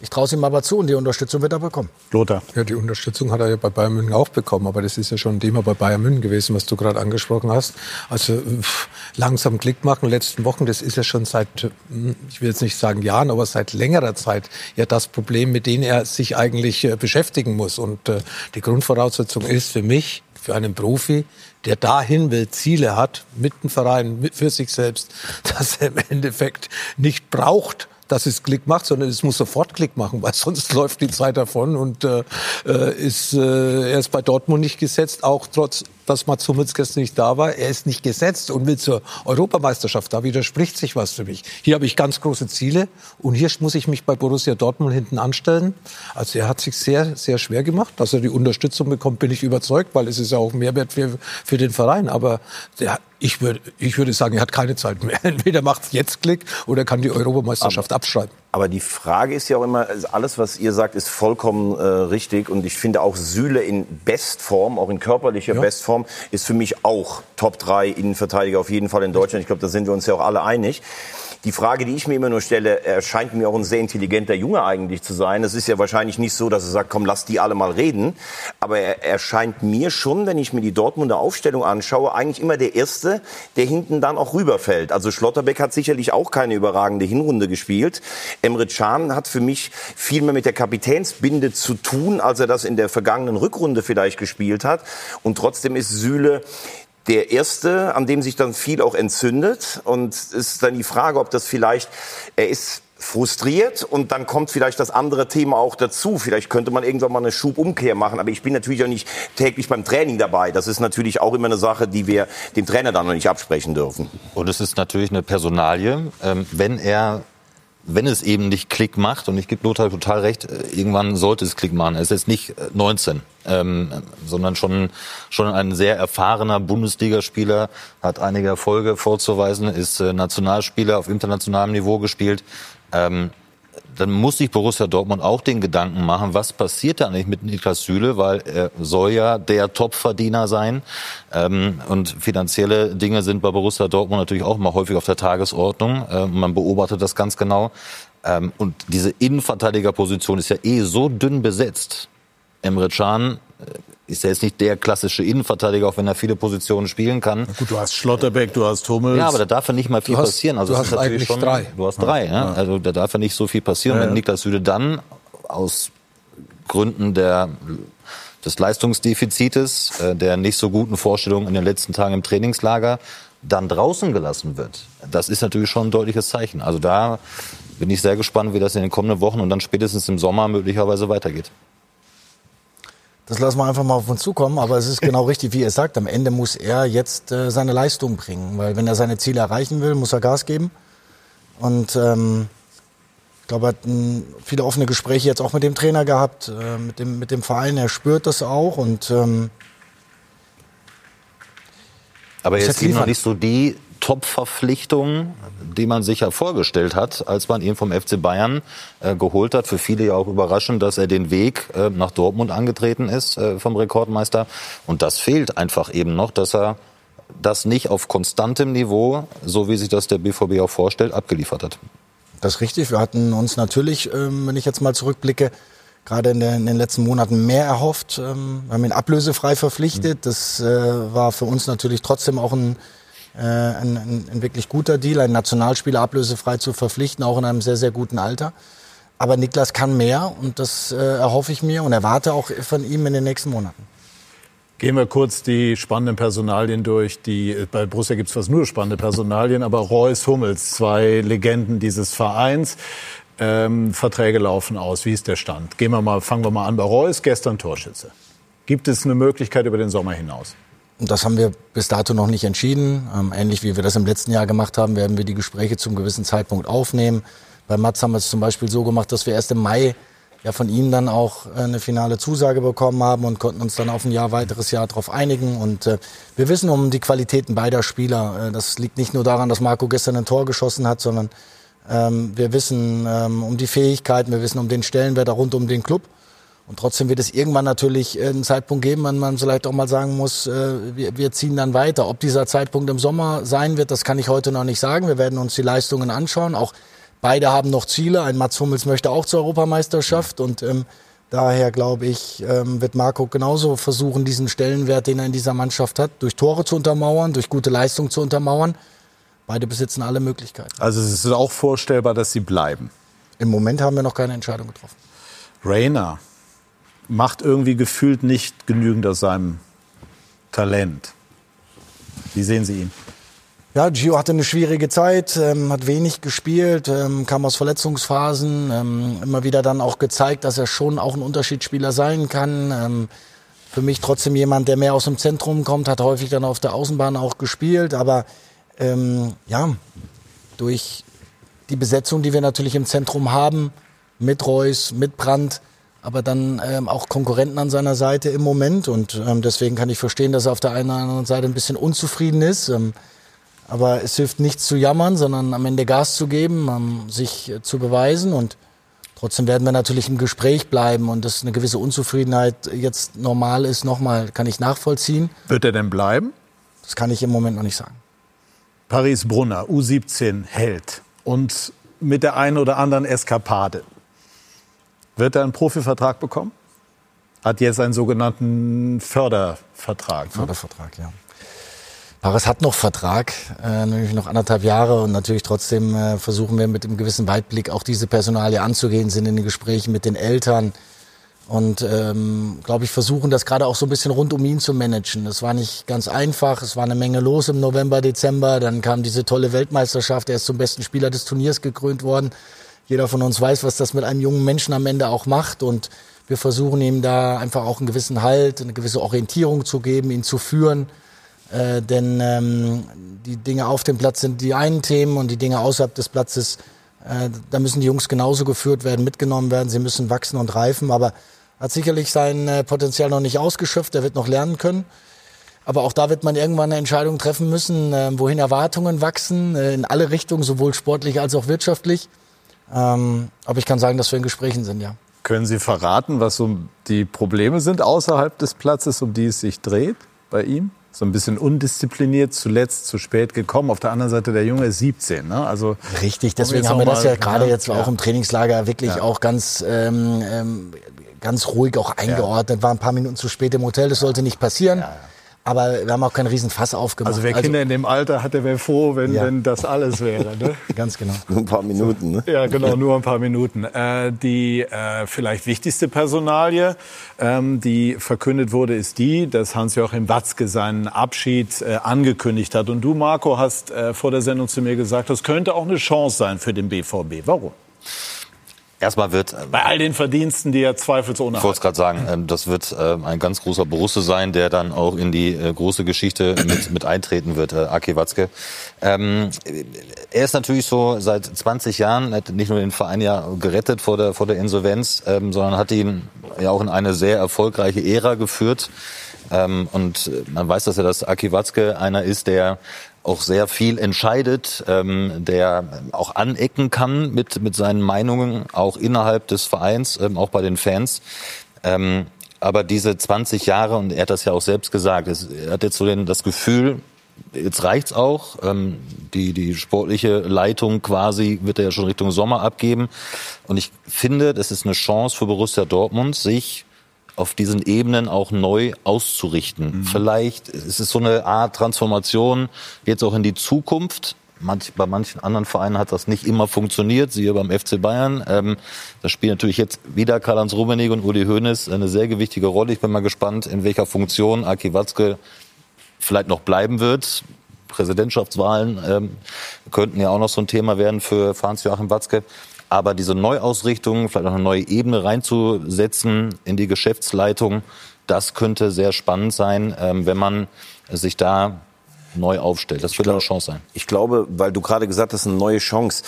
ich traue es ihm aber zu und die Unterstützung wird er bekommen. Lothar. Ja, die Unterstützung hat er ja bei Bayern München auch bekommen, aber das ist ja schon ein Thema bei Bayern München gewesen, was du gerade angesprochen hast. Also pff, langsam Klick machen, letzten Wochen, das ist ja schon seit, hm, ich will jetzt nicht sagen Jahren, aber seit längerer Zeit ja das Problem, mit dem er sich eigentlich äh, beschäftigen muss. Und äh, die Grundvoraussetzung ist für mich, für einen Profi, der dahin will, Ziele hat, mit dem Verein, mit, für sich selbst, dass er im Endeffekt nicht braucht, dass es Klick macht, sondern es muss sofort Klick machen, weil sonst läuft die Zeit davon und äh, äh, ist äh, er ist bei Dortmund nicht gesetzt, auch trotz dass Mats Hummels gestern nicht da war. Er ist nicht gesetzt und will zur Europameisterschaft. Da widerspricht sich was für mich. Hier habe ich ganz große Ziele und hier muss ich mich bei Borussia Dortmund hinten anstellen. Also er hat sich sehr, sehr schwer gemacht. Dass er die Unterstützung bekommt, bin ich überzeugt, weil es ist ja auch Mehrwert für, für den Verein. Aber der, ich würde, ich würde sagen, er hat keine Zeit mehr. Entweder macht es jetzt Klick oder kann die Europameisterschaft aber, abschreiben. Aber die Frage ist ja auch immer, also alles, was ihr sagt, ist vollkommen äh, richtig. Und ich finde auch Süle in Bestform, auch in körperlicher ja. Bestform, ist für mich auch Top 3 Innenverteidiger auf jeden Fall in Deutschland. Ich glaube, da sind wir uns ja auch alle einig. Die Frage, die ich mir immer nur stelle, er scheint mir auch ein sehr intelligenter Junge eigentlich zu sein. Es ist ja wahrscheinlich nicht so, dass er sagt, komm, lass die alle mal reden. Aber er, er scheint mir schon, wenn ich mir die Dortmunder Aufstellung anschaue, eigentlich immer der Erste, der hinten dann auch rüberfällt. Also Schlotterbeck hat sicherlich auch keine überragende Hinrunde gespielt. Emre Can hat für mich viel mehr mit der Kapitänsbinde zu tun, als er das in der vergangenen Rückrunde vielleicht gespielt hat. Und trotzdem ist Süle der erste, an dem sich dann viel auch entzündet. Und es ist dann die Frage, ob das vielleicht, er ist frustriert und dann kommt vielleicht das andere Thema auch dazu. Vielleicht könnte man irgendwann mal eine Schubumkehr machen, aber ich bin natürlich auch nicht täglich beim Training dabei. Das ist natürlich auch immer eine Sache, die wir dem Trainer dann noch nicht absprechen dürfen. Und es ist natürlich eine Personalie. Ähm, wenn er wenn es eben nicht Klick macht, und ich gebe Lothar total recht, äh, irgendwann sollte es Klick machen. Er ist jetzt nicht 19, ähm, sondern schon, schon ein sehr erfahrener Bundesligaspieler, hat einige Erfolge vorzuweisen, ist äh, Nationalspieler auf internationalem Niveau gespielt. Ähm, dann muss sich Borussia Dortmund auch den Gedanken machen, was passiert da eigentlich mit Niklas Süle, weil er soll ja der Topverdiener sein. Ähm, und finanzielle Dinge sind bei Borussia Dortmund natürlich auch mal häufig auf der Tagesordnung. Ähm, man beobachtet das ganz genau. Ähm, und diese Innenverteidigerposition ist ja eh so dünn besetzt. Emre Can äh, ist ja jetzt nicht der klassische Innenverteidiger, auch wenn er viele Positionen spielen kann. Gut, du hast Schlotterbeck, du hast Hummels. Ja, aber da darf ja nicht mal viel Du hast- passieren. Also du hast eigentlich schon, drei. Du hast drei, ja. Ja. Also da darf ja nicht so viel passieren. Ja, Wenn. Niklas Süle dann aus Gründen der des Leistungsdefizites, äh, der nicht so guten Vorstellungen in den letzten Tagen im Trainingslager, dann draußen gelassen wird. Das ist natürlich schon ein deutliches Zeichen. Also da bin ich sehr gespannt, wie das in den kommenden Wochen und dann spätestens im Sommer möglicherweise weitergeht. Das lassen wir einfach mal auf uns zukommen, aber es ist genau richtig, wie er sagt. Am Ende muss er jetzt äh, seine Leistung bringen, weil wenn er seine Ziele erreichen will, muss er Gas geben. Und ähm, ich glaube, er hat m, viele offene Gespräche jetzt auch mit dem Trainer gehabt, äh, mit, dem, mit dem Verein. Er spürt das auch und ähm, Aber jetzt eben noch nicht so die Top-Verpflichtung, die man sich ja vorgestellt hat, als man ihn vom FC Bayern äh, geholt hat. Für viele ja auch überraschend, dass er den Weg äh, nach Dortmund angetreten ist äh, vom Rekordmeister. Und das fehlt einfach eben noch, dass er das nicht auf konstantem Niveau, so wie sich das der BVB auch vorstellt, abgeliefert hat. Das ist richtig. Wir hatten uns natürlich, ähm, wenn ich jetzt mal zurückblicke, gerade in, der, in den letzten Monaten mehr erhofft. Ähm, wir haben ihn ablösefrei verpflichtet. Das äh, war für uns natürlich trotzdem auch ein, äh, ein, ein, ein wirklich guter Deal, einen Nationalspieler ablösefrei zu verpflichten, auch in einem sehr, sehr guten Alter. Aber Niklas kann mehr und das äh, erhoffe ich mir und erwarte auch von ihm in den nächsten Monaten. Gehen wir kurz die spannenden Personalien durch. Die, bei Borussia gibt es fast nur spannende Personalien, aber Reus, Hummels, zwei Legenden dieses Vereins. Ähm, Verträge laufen aus. Wie ist der Stand? Gehen wir mal, fangen wir mal an bei Reus, gestern Torschütze. Gibt es eine Möglichkeit über den Sommer hinaus? Und das haben wir bis dato noch nicht entschieden. Ähm, ähnlich wie wir das im letzten Jahr gemacht haben, werden wir die Gespräche zum gewissen Zeitpunkt aufnehmen. Bei Mats haben wir es zum Beispiel so gemacht, dass wir erst im Mai ja von ihm dann auch äh, eine finale Zusage bekommen haben und konnten uns dann auf ein Jahr weiteres Jahr darauf einigen. Und äh, wir wissen um die Qualitäten beider Spieler. Äh, das liegt nicht nur daran, dass Marco gestern ein Tor geschossen hat, sondern ähm, wir wissen ähm, um die Fähigkeiten, wir wissen um den Stellenwert rund um den Club. Und trotzdem wird es irgendwann natürlich äh, einen Zeitpunkt geben, wann man vielleicht auch mal sagen muss, äh, wir, wir ziehen dann weiter. Ob dieser Zeitpunkt im Sommer sein wird, das kann ich heute noch nicht sagen. Wir werden uns die Leistungen anschauen. Auch beide haben noch Ziele. Ein Mats Hummels möchte auch zur Europameisterschaft und ähm, daher glaube ich, ähm, wird Marco genauso versuchen, diesen Stellenwert, den er in dieser Mannschaft hat, durch Tore zu untermauern, durch gute Leistung zu untermauern. Beide besitzen alle Möglichkeiten. Also es ist auch vorstellbar, dass sie bleiben. Im Moment haben wir noch keine Entscheidung getroffen. Rainer macht irgendwie gefühlt nicht genügend aus seinem Talent. Wie sehen Sie ihn? Ja, Gio hatte eine schwierige Zeit, ähm, hat wenig gespielt, ähm, kam aus Verletzungsphasen, ähm, immer wieder dann auch gezeigt, dass er schon auch ein Unterschiedsspieler sein kann. Ähm, für mich trotzdem jemand, der mehr aus dem Zentrum kommt, hat häufig dann auf der Außenbahn auch gespielt, aber ähm, ja, durch die Besetzung, die wir natürlich im Zentrum haben, mit Reus, mit Brandt, aber dann ähm, auch Konkurrenten an seiner Seite im Moment und ähm, deswegen kann ich verstehen, dass er auf der einen oder anderen Seite ein bisschen unzufrieden ist. Ähm, aber es hilft nichts zu jammern, sondern am Ende Gas zu geben, ähm, sich äh, zu beweisen. Und trotzdem werden wir natürlich im Gespräch bleiben. Und dass eine gewisse Unzufriedenheit jetzt normal ist, nochmal kann ich nachvollziehen. Wird er denn bleiben? Das kann ich im Moment noch nicht sagen. Paris Brunner, U17, Held. Und mit der einen oder anderen Eskapade. Wird er einen Profivertrag bekommen? Hat jetzt einen sogenannten Fördervertrag. Ne? Fördervertrag, ja. Paris hat noch Vertrag, äh, nämlich noch anderthalb Jahre und natürlich trotzdem äh, versuchen wir mit einem gewissen Weitblick auch diese Personalie anzugehen, sind in den Gesprächen mit den Eltern und ähm, glaube ich versuchen das gerade auch so ein bisschen rund um ihn zu managen. Das war nicht ganz einfach, es war eine Menge los im November, Dezember, dann kam diese tolle Weltmeisterschaft, er ist zum besten Spieler des Turniers gekrönt worden. Jeder von uns weiß, was das mit einem jungen Menschen am Ende auch macht und wir versuchen ihm da einfach auch einen gewissen Halt, eine gewisse Orientierung zu geben, ihn zu führen. Äh, denn ähm, die Dinge auf dem Platz sind die einen Themen und die Dinge außerhalb des Platzes Äh, da müssen die Jungs genauso geführt werden, mitgenommen werden. Sie müssen wachsen und reifen. Aber hat sicherlich sein äh, Potenzial noch nicht ausgeschöpft. Er wird noch lernen können. Aber auch da wird man irgendwann eine Entscheidung treffen müssen, äh, wohin Erwartungen wachsen, äh, in alle Richtungen, sowohl sportlich als auch wirtschaftlich. Ähm, aber ich kann sagen, dass wir in Gesprächen sind, ja. Können Sie verraten, was so die Probleme sind außerhalb des Platzes, um die es sich dreht bei ihm? So ein bisschen undiszipliniert, zuletzt zu spät gekommen. Auf der anderen Seite, der Junge ist 17. Ne? Also, Richtig, deswegen haben wir das ja gerade jetzt auch im Trainingslager wirklich ja. auch ganz, ähm, ähm, ganz ruhig auch eingeordnet. War ein paar Minuten zu spät im Hotel, das sollte nicht passieren. Aber wir haben auch keinen riesen Fass aufgemacht. Also wer Kinder also, in dem Alter hat, der wäre froh, wenn, ja. wenn das alles wäre. Ne? Ganz genau. Nur ein paar Minuten. Ne? Ja, genau, nur ein paar Minuten. Äh, die äh, vielleicht wichtigste Personalie, ähm, die verkündet wurde, ist die, dass Hans-Joachim Watzke seinen Abschied äh, angekündigt hat. Und du, Marco, hast äh, vor der Sendung zu mir gesagt, das könnte auch eine Chance sein für den BVB. Warum? Erstmal wird äh, bei all den Verdiensten, die er zweifelsohne hat. Ich wollte es gerade sagen, ähm, das wird äh, ein ganz großer Borusse sein, der dann auch in die äh, große Geschichte mit, mit eintreten wird, Aki Watzke. Ähm, er ist natürlich so seit 20 Jahren, hat nicht nur den Verein ja gerettet vor der vor der Insolvenz, ähm, sondern hat ihn ja auch in eine sehr erfolgreiche Ära geführt. Und man weiß, dass er das Aki Watzke einer ist, der auch sehr viel entscheidet, ähm, der auch anecken kann mit, mit seinen Meinungen, auch innerhalb des Vereins, ähm, auch bei den Fans. Ähm, aber diese 20 Jahre, und er hat das ja auch selbst gesagt, es, er hat jetzt so den, das Gefühl, jetzt reicht's auch. Ähm, die, die sportliche Leitung quasi wird er ja schon Richtung Sommer abgeben. Und ich finde, das ist eine Chance für Borussia Dortmund, sich auf diesen Ebenen auch neu auszurichten. Mhm. Vielleicht ist es so eine Art Transformation jetzt auch in die Zukunft. Manch, bei manchen anderen Vereinen hat das nicht immer funktioniert, siehe beim FC Bayern. Ähm, das spielt natürlich jetzt wieder Karl-Heinz Rummenigge und Uli Hoeneß eine sehr gewichtige Rolle. Ich bin mal gespannt, in welcher Funktion Aki Watzke vielleicht noch bleiben wird. Präsidentschaftswahlen ähm, könnten ja auch noch so ein Thema werden für Franz-Joachim Watzke. Aber diese Neuausrichtung, vielleicht auch eine neue Ebene reinzusetzen in die Geschäftsleitung, das könnte sehr spannend sein, ähm, wenn man sich da neu aufstellt. Das würde eine Chance sein. Ich glaube, weil du gerade gesagt hast, eine neue Chance.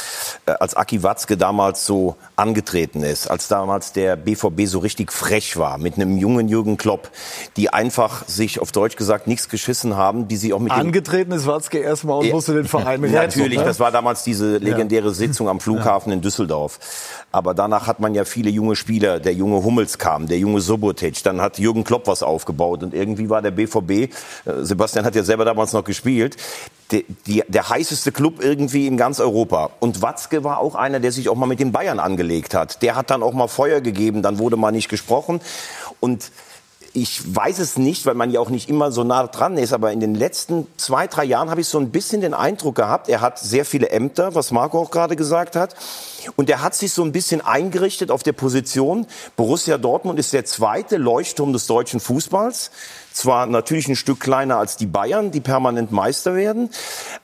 Äh, als Aki Watzke damals so angetreten ist, als damals der BVB so richtig frech war mit einem jungen Jürgen Klopp, die einfach sich auf Deutsch gesagt nichts geschissen haben, die sie auch mit angetreten ist Watzke erstmal und ja, musste den Verein mit Natürlich, ne? das war damals diese legendäre Sitzung am Flughafen ja. in Düsseldorf. Aber danach hat man ja viele junge Spieler. Der junge Hummels kam, der junge Subotic. Dann hat Jürgen Klopp was aufgebaut. Und irgendwie war der BVB, äh, Sebastian hat ja selber damals noch gespielt, die, die, der heißeste Club irgendwie in ganz Europa. Und Watzke war auch einer, der sich auch mal mit den Bayern angelegt hat. Der hat dann auch mal Feuer gegeben, dann wurde mal nicht gesprochen. Und ich weiß es nicht, weil man ja auch nicht immer so nah dran ist, aber in den letzten zwei, drei Jahren habe ich so ein bisschen den Eindruck gehabt, er hat sehr viele Ämter, was Marco auch gerade gesagt hat. Und er hat sich so ein bisschen eingerichtet auf der Position. Borussia Dortmund ist der zweite Leuchtturm des deutschen Fußballs. Zwar natürlich ein Stück kleiner als die Bayern, die permanent Meister werden,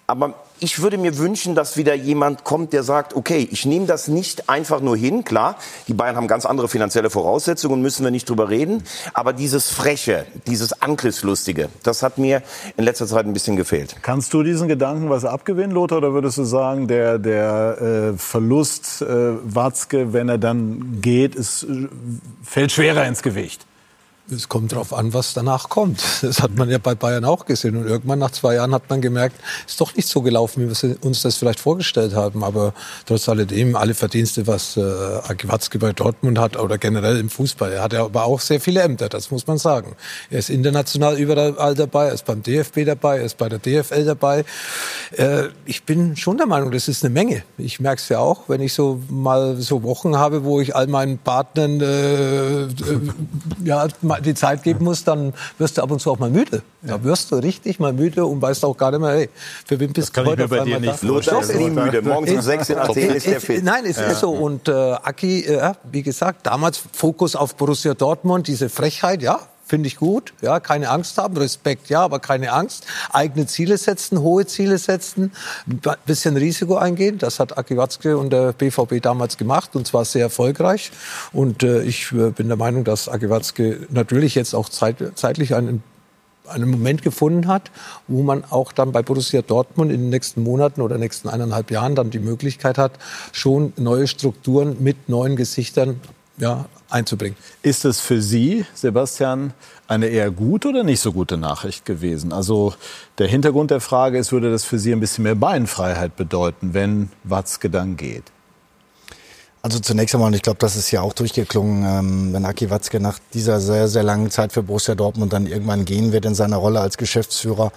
aber ich würde mir wünschen, dass wieder jemand kommt, der sagt, okay, ich nehme das nicht einfach nur hin. Klar, die Bayern haben ganz andere finanzielle Voraussetzungen, müssen wir nicht drüber reden. Aber dieses Freche, dieses Angriffslustige, das hat mir in letzter Zeit ein bisschen gefehlt. Kannst du diesen Gedanken was abgewinnen, Lothar, oder würdest du sagen, der, der äh, Verlust äh, Watzke, wenn er dann geht, ist, äh, fällt schwerer ins Gewicht? Es kommt darauf an, was danach kommt. Das hat man ja bei Bayern auch gesehen. Und irgendwann nach zwei Jahren hat man gemerkt, ist doch nicht so gelaufen, wie wir uns das vielleicht vorgestellt haben. Aber trotz alledem, alle Verdienste, was äh, Aki Watzke bei Dortmund hat oder generell im Fußball. Er hat ja aber auch sehr viele Ämter, das muss man sagen. Er ist international überall dabei, er ist beim DFB dabei, er ist bei der DFL dabei. Äh, ich bin schon der Meinung, das ist eine Menge. Ich merke es ja auch, wenn ich so mal so Wochen habe, wo ich all meinen Partnern äh, äh ja, die Zeit geben musst, dann wirst du ab und zu auch mal müde. Da wirst du richtig mal müde und weißt auch gar nicht mehr, hey, für wen bist du heute bei dir nicht Lothar ist nie müde. Morgens um sechs in Athen ist der fit. Nein, es ja. ist so. Und äh, Aki, äh, wie gesagt, damals Fokus auf Borussia Dortmund, diese Frechheit, ja, finde ich gut. Ja, keine Angst haben, Respekt, ja, aber keine Angst. Eigene Ziele setzen, hohe Ziele setzen, ein bisschen Risiko eingehen. Das hat Aki Watzke und der BVB damals gemacht und zwar sehr erfolgreich. Und äh, ich äh, bin der Meinung, dass Aki Watzke natürlich jetzt auch zeit, zeitlich einen einen Moment gefunden hat, wo man auch dann bei Borussia Dortmund in den nächsten Monaten oder nächsten eineinhalb Jahren dann die Möglichkeit hat, schon neue Strukturen mit neuen Gesichtern ja, einzubringen. Ist es für Sie, Sebastian, eine eher gute oder nicht so gute Nachricht gewesen? Also der Hintergrund der Frage ist, würde das für Sie ein bisschen mehr Beinfreiheit bedeuten, wenn Watzke dann geht? Also zunächst einmal, und ich glaube, das ist ja auch durchgeklungen, ähm, wenn Aki Watzke nach dieser sehr, sehr langen Zeit für Borussia Dortmund dann irgendwann gehen wird in seiner Rolle als Geschäftsführer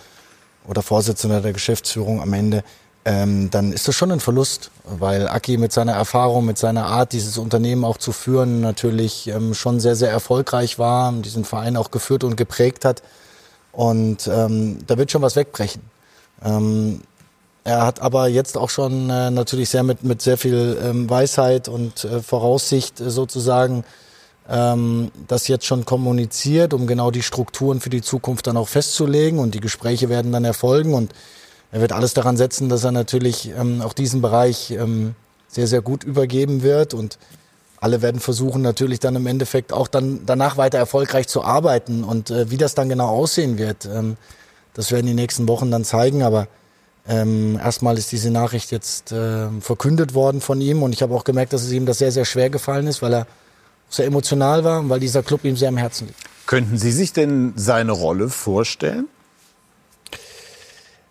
oder Vorsitzender der Geschäftsführung am Ende, ähm, dann ist das schon ein Verlust, weil Aki mit seiner Erfahrung, mit seiner Art, dieses Unternehmen auch zu führen, natürlich ähm, schon sehr, sehr erfolgreich war, diesen Verein auch geführt und geprägt hat. Und ähm, da wird schon was wegbrechen. Ähm, er hat aber jetzt auch schon äh, natürlich sehr mit, mit sehr viel ähm, Weisheit und äh, Voraussicht äh, sozusagen ähm, das jetzt schon kommuniziert, um genau die Strukturen für die Zukunft dann auch festzulegen. Und die Gespräche werden dann erfolgen. Und er wird alles daran setzen, dass er natürlich ähm, auch diesen Bereich ähm, sehr, sehr gut übergeben wird. Und alle werden versuchen natürlich dann im Endeffekt auch dann danach weiter erfolgreich zu arbeiten. Und äh, wie das dann genau aussehen wird, ähm, das werden die nächsten Wochen dann zeigen. Aber ähm, erstmal ist diese Nachricht jetzt äh, verkündet worden von ihm und ich habe auch gemerkt, dass es ihm das sehr, sehr schwer gefallen ist, weil er sehr emotional war und weil dieser Club ihm sehr am Herzen liegt. Könnten Sie sich denn seine Rolle vorstellen?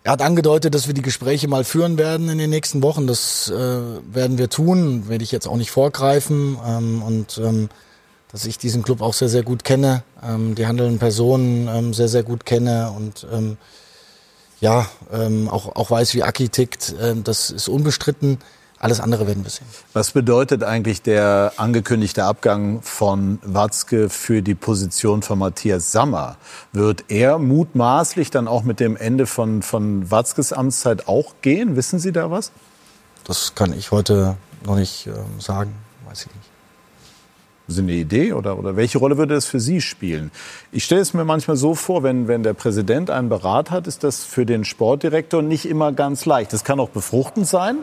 Er hat angedeutet, dass wir die Gespräche mal führen werden in den nächsten Wochen. Das äh, werden wir tun, werde ich jetzt auch nicht vorgreifen. Ähm, und ähm, dass ich diesen Club auch sehr, sehr gut kenne, ähm, die handelnden Personen ähm, sehr, sehr gut kenne und ähm, ja, ähm, auch, auch weiß, wie Aki tickt. Ähm, das ist unbestritten. Alles andere werden wir sehen. Was bedeutet eigentlich der angekündigte Abgang von Watzke für die Position von Matthias Sammer? Wird er mutmaßlich dann auch mit dem Ende von, von Watzkes Amtszeit auch gehen? Wissen Sie da was? Das kann ich heute noch nicht ähm, sagen, weiß ich nicht. Sie eine Idee oder, oder welche Rolle würde das für Sie spielen? Ich stelle es mir manchmal so vor, wenn, wenn der Präsident einen Berat hat, ist das für den Sportdirektor nicht immer ganz leicht. Das kann auch befruchtend sein,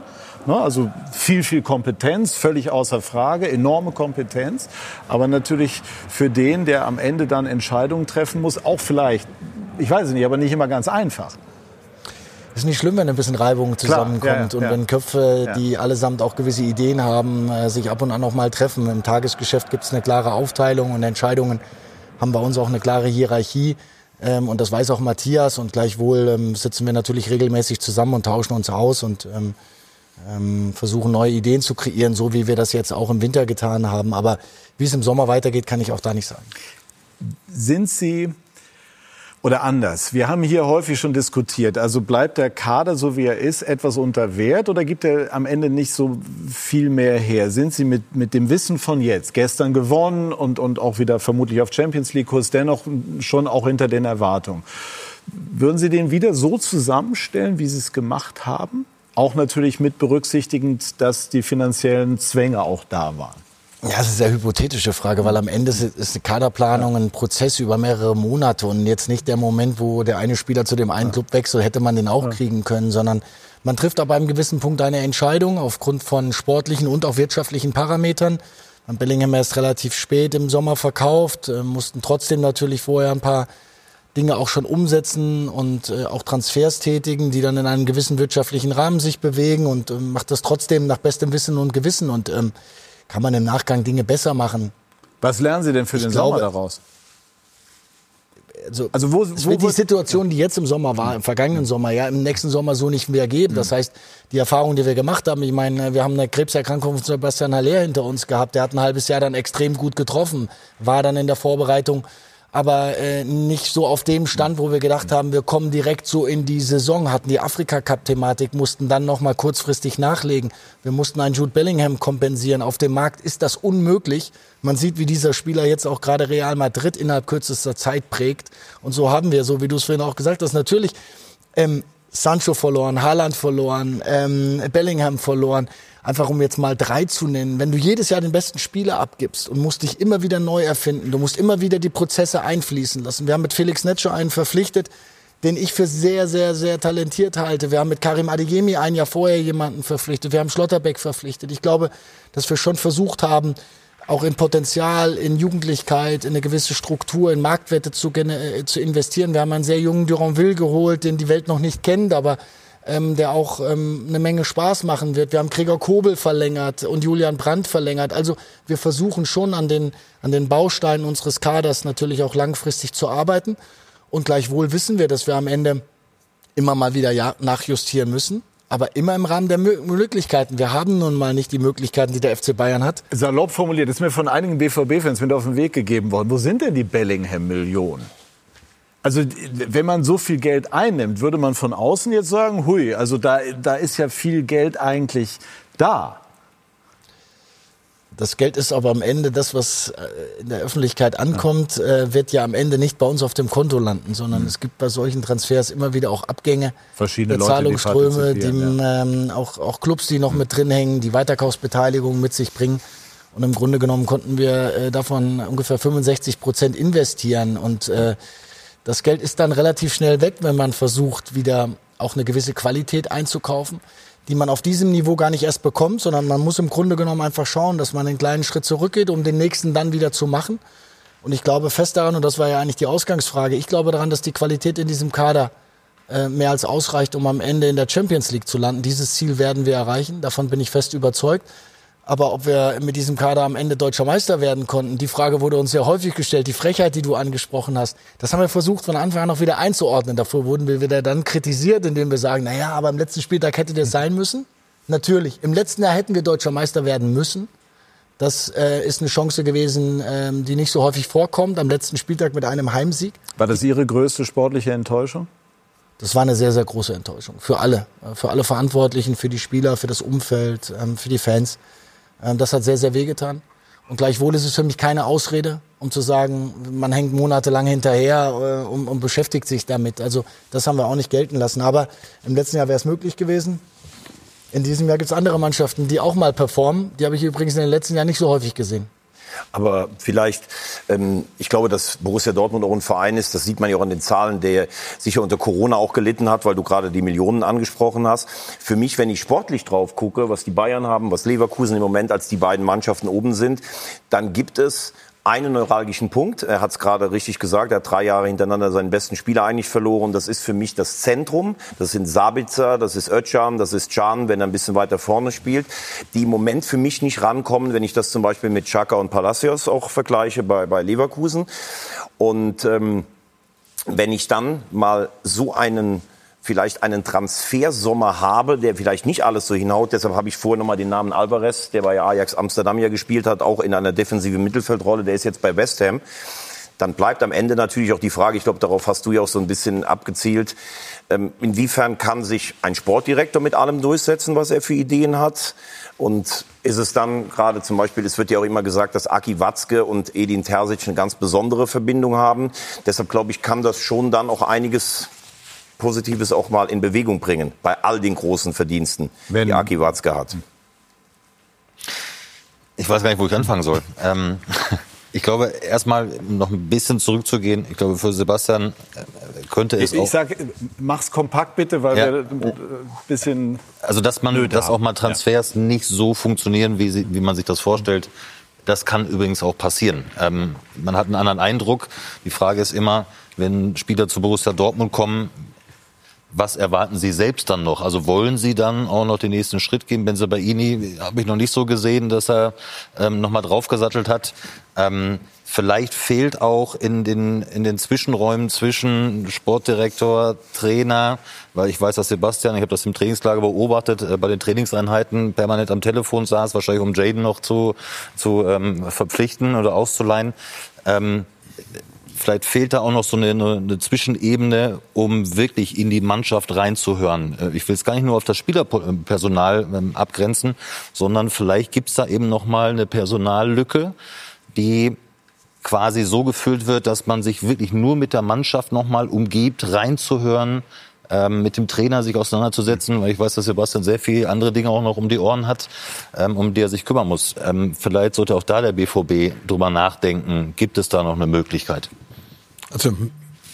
ne? also viel, viel Kompetenz, völlig außer Frage, enorme Kompetenz, aber natürlich für den, der am Ende dann Entscheidungen treffen muss, auch vielleicht, ich weiß es nicht, aber nicht immer ganz einfach. Ist nicht schlimm, wenn ein bisschen Reibung zusammenkommt Klar, ja, und ja. wenn Köpfe, Ja. die allesamt auch gewisse Ideen haben, äh, sich ab und an auch mal treffen. Im Tagesgeschäft gibt es eine klare Aufteilung und Entscheidungen haben bei uns auch eine klare Hierarchie. Ähm, und das weiß auch Matthias und gleichwohl ähm, sitzen wir natürlich regelmäßig zusammen und tauschen uns aus und ähm, versuchen neue Ideen zu kreieren, so wie wir das jetzt auch im Winter getan haben. Aber wie es im Sommer weitergeht, kann ich auch da nicht sagen. Sind Sie oder anders? Wir haben hier häufig schon diskutiert. Also bleibt der Kader so wie er ist etwas unter Wert oder gibt er am Ende nicht so viel mehr her? Sind Sie mit, mit dem Wissen von jetzt, gestern gewonnen und, und auch wieder vermutlich auf Champions League Kurs, dennoch schon auch hinter den Erwartungen? Würden Sie den wieder so zusammenstellen, wie Sie es gemacht haben? Auch natürlich mit berücksichtigend, dass die finanziellen Zwänge auch da waren. Ja, das ist eine sehr hypothetische Frage, weil am Ende ist eine Kaderplanung ein Prozess über mehrere Monate und jetzt nicht der Moment, wo der eine Spieler zu dem einen Club wechselt, hätte man den auch kriegen können, sondern man trifft ab einem gewissen Punkt eine Entscheidung aufgrund von sportlichen und auch wirtschaftlichen Parametern. Bellingham erst relativ spät im Sommer verkauft, äh, mussten trotzdem natürlich vorher ein paar Dinge auch schon umsetzen und äh, auch Transfers tätigen, die dann in einem gewissen wirtschaftlichen Rahmen sich bewegen und äh, macht das trotzdem nach bestem Wissen und Gewissen und ähm, kann man im Nachgang Dinge besser machen. Was lernen Sie denn für Ich den glaube- Sommer daraus? Also, Also wo, es wo wird die Situation, die jetzt im Sommer war, im vergangenen Sommer, ja im nächsten Sommer so nicht mehr geben. Das heißt, die Erfahrung, die wir gemacht haben, ich meine, wir haben eine Krebserkrankung von Sebastian Haller hinter uns gehabt. Der hat ein halbes Jahr dann extrem gut getroffen, war dann in der Vorbereitung aber äh, nicht so auf dem Stand, wo wir gedacht haben, wir kommen direkt so in die Saison, hatten die Afrika-Cup-Thematik, mussten dann noch mal kurzfristig nachlegen. Wir mussten einen Jude Bellingham kompensieren. Auf dem Markt ist das unmöglich. Man sieht, wie dieser Spieler jetzt auch gerade Real Madrid innerhalb kürzester Zeit prägt. Und so haben wir, so wie du es vorhin auch gesagt hast, natürlich ähm, Sancho verloren, Haaland verloren, ähm, Bellingham verloren. Einfach um jetzt mal drei zu nennen. Wenn du jedes Jahr den besten Spieler abgibst und musst dich immer wieder neu erfinden, du musst immer wieder die Prozesse einfließen lassen. Wir haben mit Felix Netscher einen verpflichtet, den ich für sehr, sehr, sehr talentiert halte. Wir haben mit Karim Adeyemi ein Jahr vorher jemanden verpflichtet. Wir haben Schlotterbeck verpflichtet. Ich glaube, dass wir schon versucht haben, auch in Potenzial, in Jugendlichkeit, in eine gewisse Struktur, in Marktwerte zu, äh, zu investieren. Wir haben einen sehr jungen Duranville geholt, den die Welt noch nicht kennt, aber ähm, der auch ähm, eine Menge Spaß machen wird. Wir haben Gregor Kobel verlängert und Julian Brandt verlängert. Also wir versuchen schon an den, an den Bausteinen unseres Kaders natürlich auch langfristig zu arbeiten. Und gleichwohl wissen wir, dass wir am Ende immer mal wieder ja, nachjustieren müssen aber immer im Rahmen der Möglichkeiten. Wir haben nun mal nicht die Möglichkeiten, die der FC Bayern hat. Salopp formuliert, ist mir von einigen BVB-Fans mit auf den Weg gegeben worden. Wo sind denn die Bellingham-Millionen? Also wenn man so viel Geld einnimmt, würde man von außen jetzt sagen, hui, also da, da ist ja viel Geld eigentlich da. Das Geld ist aber am Ende das, was äh, in der Öffentlichkeit ankommt, äh, wird ja am Ende nicht bei uns auf dem Konto landen, sondern mhm. es gibt bei solchen Transfers immer wieder auch Abgänge, verschiedene Zahlungsströme, die, die ähm, auch, auch Clubs, die noch mhm. mit drin hängen, die Weiterkaufsbeteiligung mit sich bringen. Und im Grunde genommen konnten wir äh, davon ungefähr 65 Prozent investieren. Und äh, das Geld ist dann relativ schnell weg, wenn man versucht, wieder auch eine gewisse Qualität einzukaufen die man auf diesem Niveau gar nicht erst bekommt, sondern man muss im Grunde genommen einfach schauen, dass man einen kleinen Schritt zurückgeht, um den nächsten dann wieder zu machen. Und ich glaube fest daran, und das war ja eigentlich die Ausgangsfrage, ich glaube daran, dass die Qualität in diesem Kader äh, mehr als ausreicht, um am Ende in der Champions League zu landen. Dieses Ziel werden wir erreichen, davon bin ich fest überzeugt. Aber ob wir mit diesem Kader am Ende deutscher Meister werden konnten, die Frage wurde uns sehr häufig gestellt. Die Frechheit, die du angesprochen hast, das haben wir versucht von Anfang an noch wieder einzuordnen. Davor wurden wir wieder dann kritisiert, indem wir sagen, naja, aber im letzten Spieltag hätte das sein müssen. Natürlich, im letzten Jahr hätten wir deutscher Meister werden müssen. Das äh, ist eine Chance gewesen, ähm, die nicht so häufig vorkommt. Am letzten Spieltag mit einem Heimsieg. War das Ihre größte sportliche Enttäuschung? Das war eine sehr, sehr große Enttäuschung. Für alle. Für alle Verantwortlichen, für die Spieler, für das Umfeld, ähm, für die Fans. Ähm, das hat sehr, sehr wehgetan. Und gleichwohl ist es für mich keine Ausrede, um zu sagen, man hängt monatelang hinterher äh, und, und beschäftigt sich damit. Also das haben wir auch nicht gelten lassen. Aber im letzten Jahr wäre es möglich gewesen. In diesem Jahr gibt es andere Mannschaften, die auch mal performen. Die habe ich übrigens in den letzten Jahren nicht so häufig gesehen. Aber vielleicht, ähm, ich glaube, dass Borussia Dortmund auch ein Verein ist, das sieht man ja auch an den Zahlen, der sicher unter Corona auch gelitten hat, weil du gerade die Millionen angesprochen hast. Für mich, wenn ich sportlich drauf gucke, was die Bayern haben, was Leverkusen im Moment als die beiden Mannschaften oben sind, dann gibt es einen neuralgischen Punkt. Er hat es gerade richtig gesagt. Er hat drei Jahre hintereinander seinen besten Spieler eigentlich verloren. Das ist für mich das Zentrum. Das sind Sabitzer, das ist Özcan, das ist Can, wenn er ein bisschen weiter vorne spielt. Die im Moment für mich nicht rankommen, wenn ich das zum Beispiel mit Chaka und Palacios auch vergleiche bei, bei Leverkusen. Und ähm, wenn ich dann mal so einen vielleicht einen Transfersommer habe, der vielleicht nicht alles so hinhaut. Deshalb habe ich vorher nochmal den Namen Alvarez, der bei Ajax Amsterdam ja gespielt hat, auch in einer defensiven Mittelfeldrolle. Der ist jetzt bei West Ham. Dann bleibt am Ende natürlich auch die Frage, ich glaube, darauf hast du ja auch so ein bisschen abgezielt, ähm, inwiefern kann sich ein Sportdirektor mit allem durchsetzen, was er für Ideen hat? Und ist es dann gerade zum Beispiel, es wird ja auch immer gesagt, dass Aki Watzke und Edin Terzic eine ganz besondere Verbindung haben. Deshalb glaube ich, kann das schon dann auch einiges Positives auch mal in Bewegung bringen bei all den großen Verdiensten, Wenn, die Aki Watzke hat? Ich weiß gar nicht, wo ich anfangen soll. Ähm, ich glaube, erstmal noch ein bisschen zurückzugehen. Ich glaube, für Sebastian äh, könnte es ich, auch. Ich sage, mach's kompakt bitte, weil ja. wir ein äh, bisschen. Also, dass man, dass auch mal Transfers ja. nicht so funktionieren, wie, sie, wie man sich das vorstellt. Das kann übrigens auch passieren. Ähm, man hat einen anderen Eindruck. Die Frage ist immer, wenn Spieler zu Borussia Dortmund kommen, was erwarten Sie selbst dann noch? Also wollen Sie dann auch noch den nächsten Schritt gehen? Benzabaini habe ich noch nicht so gesehen, dass er ähm, noch draufgesattelt hat. Ähm, vielleicht fehlt auch in den, in den Zwischenräumen zwischen Sportdirektor, Trainer, weil ich weiß, dass Sebastian, ich habe das im Trainingslager beobachtet, äh, bei den Trainingseinheiten permanent am Telefon saß, wahrscheinlich um Jaden noch zu, zu ähm, verpflichten oder auszuleihen. Ähm, vielleicht fehlt da auch noch so eine, eine, Zwischenebene, um wirklich in die Mannschaft reinzuhören. Äh, ich will es gar nicht nur auf das Spielerpersonal ähm, abgrenzen, sondern vielleicht gibt es da eben noch mal eine Personallücke, die quasi so gefüllt wird, dass man sich wirklich nur mit der Mannschaft noch mal umgibt, reinzuhören, ähm, mit dem Trainer sich auseinanderzusetzen, weil ich weiß, dass Sebastian sehr viele andere Dinge auch noch um die Ohren hat, ähm, um die er sich kümmern muss. Ähm, vielleicht sollte auch da der BVB drüber nachdenken, gibt es da noch eine Möglichkeit? Also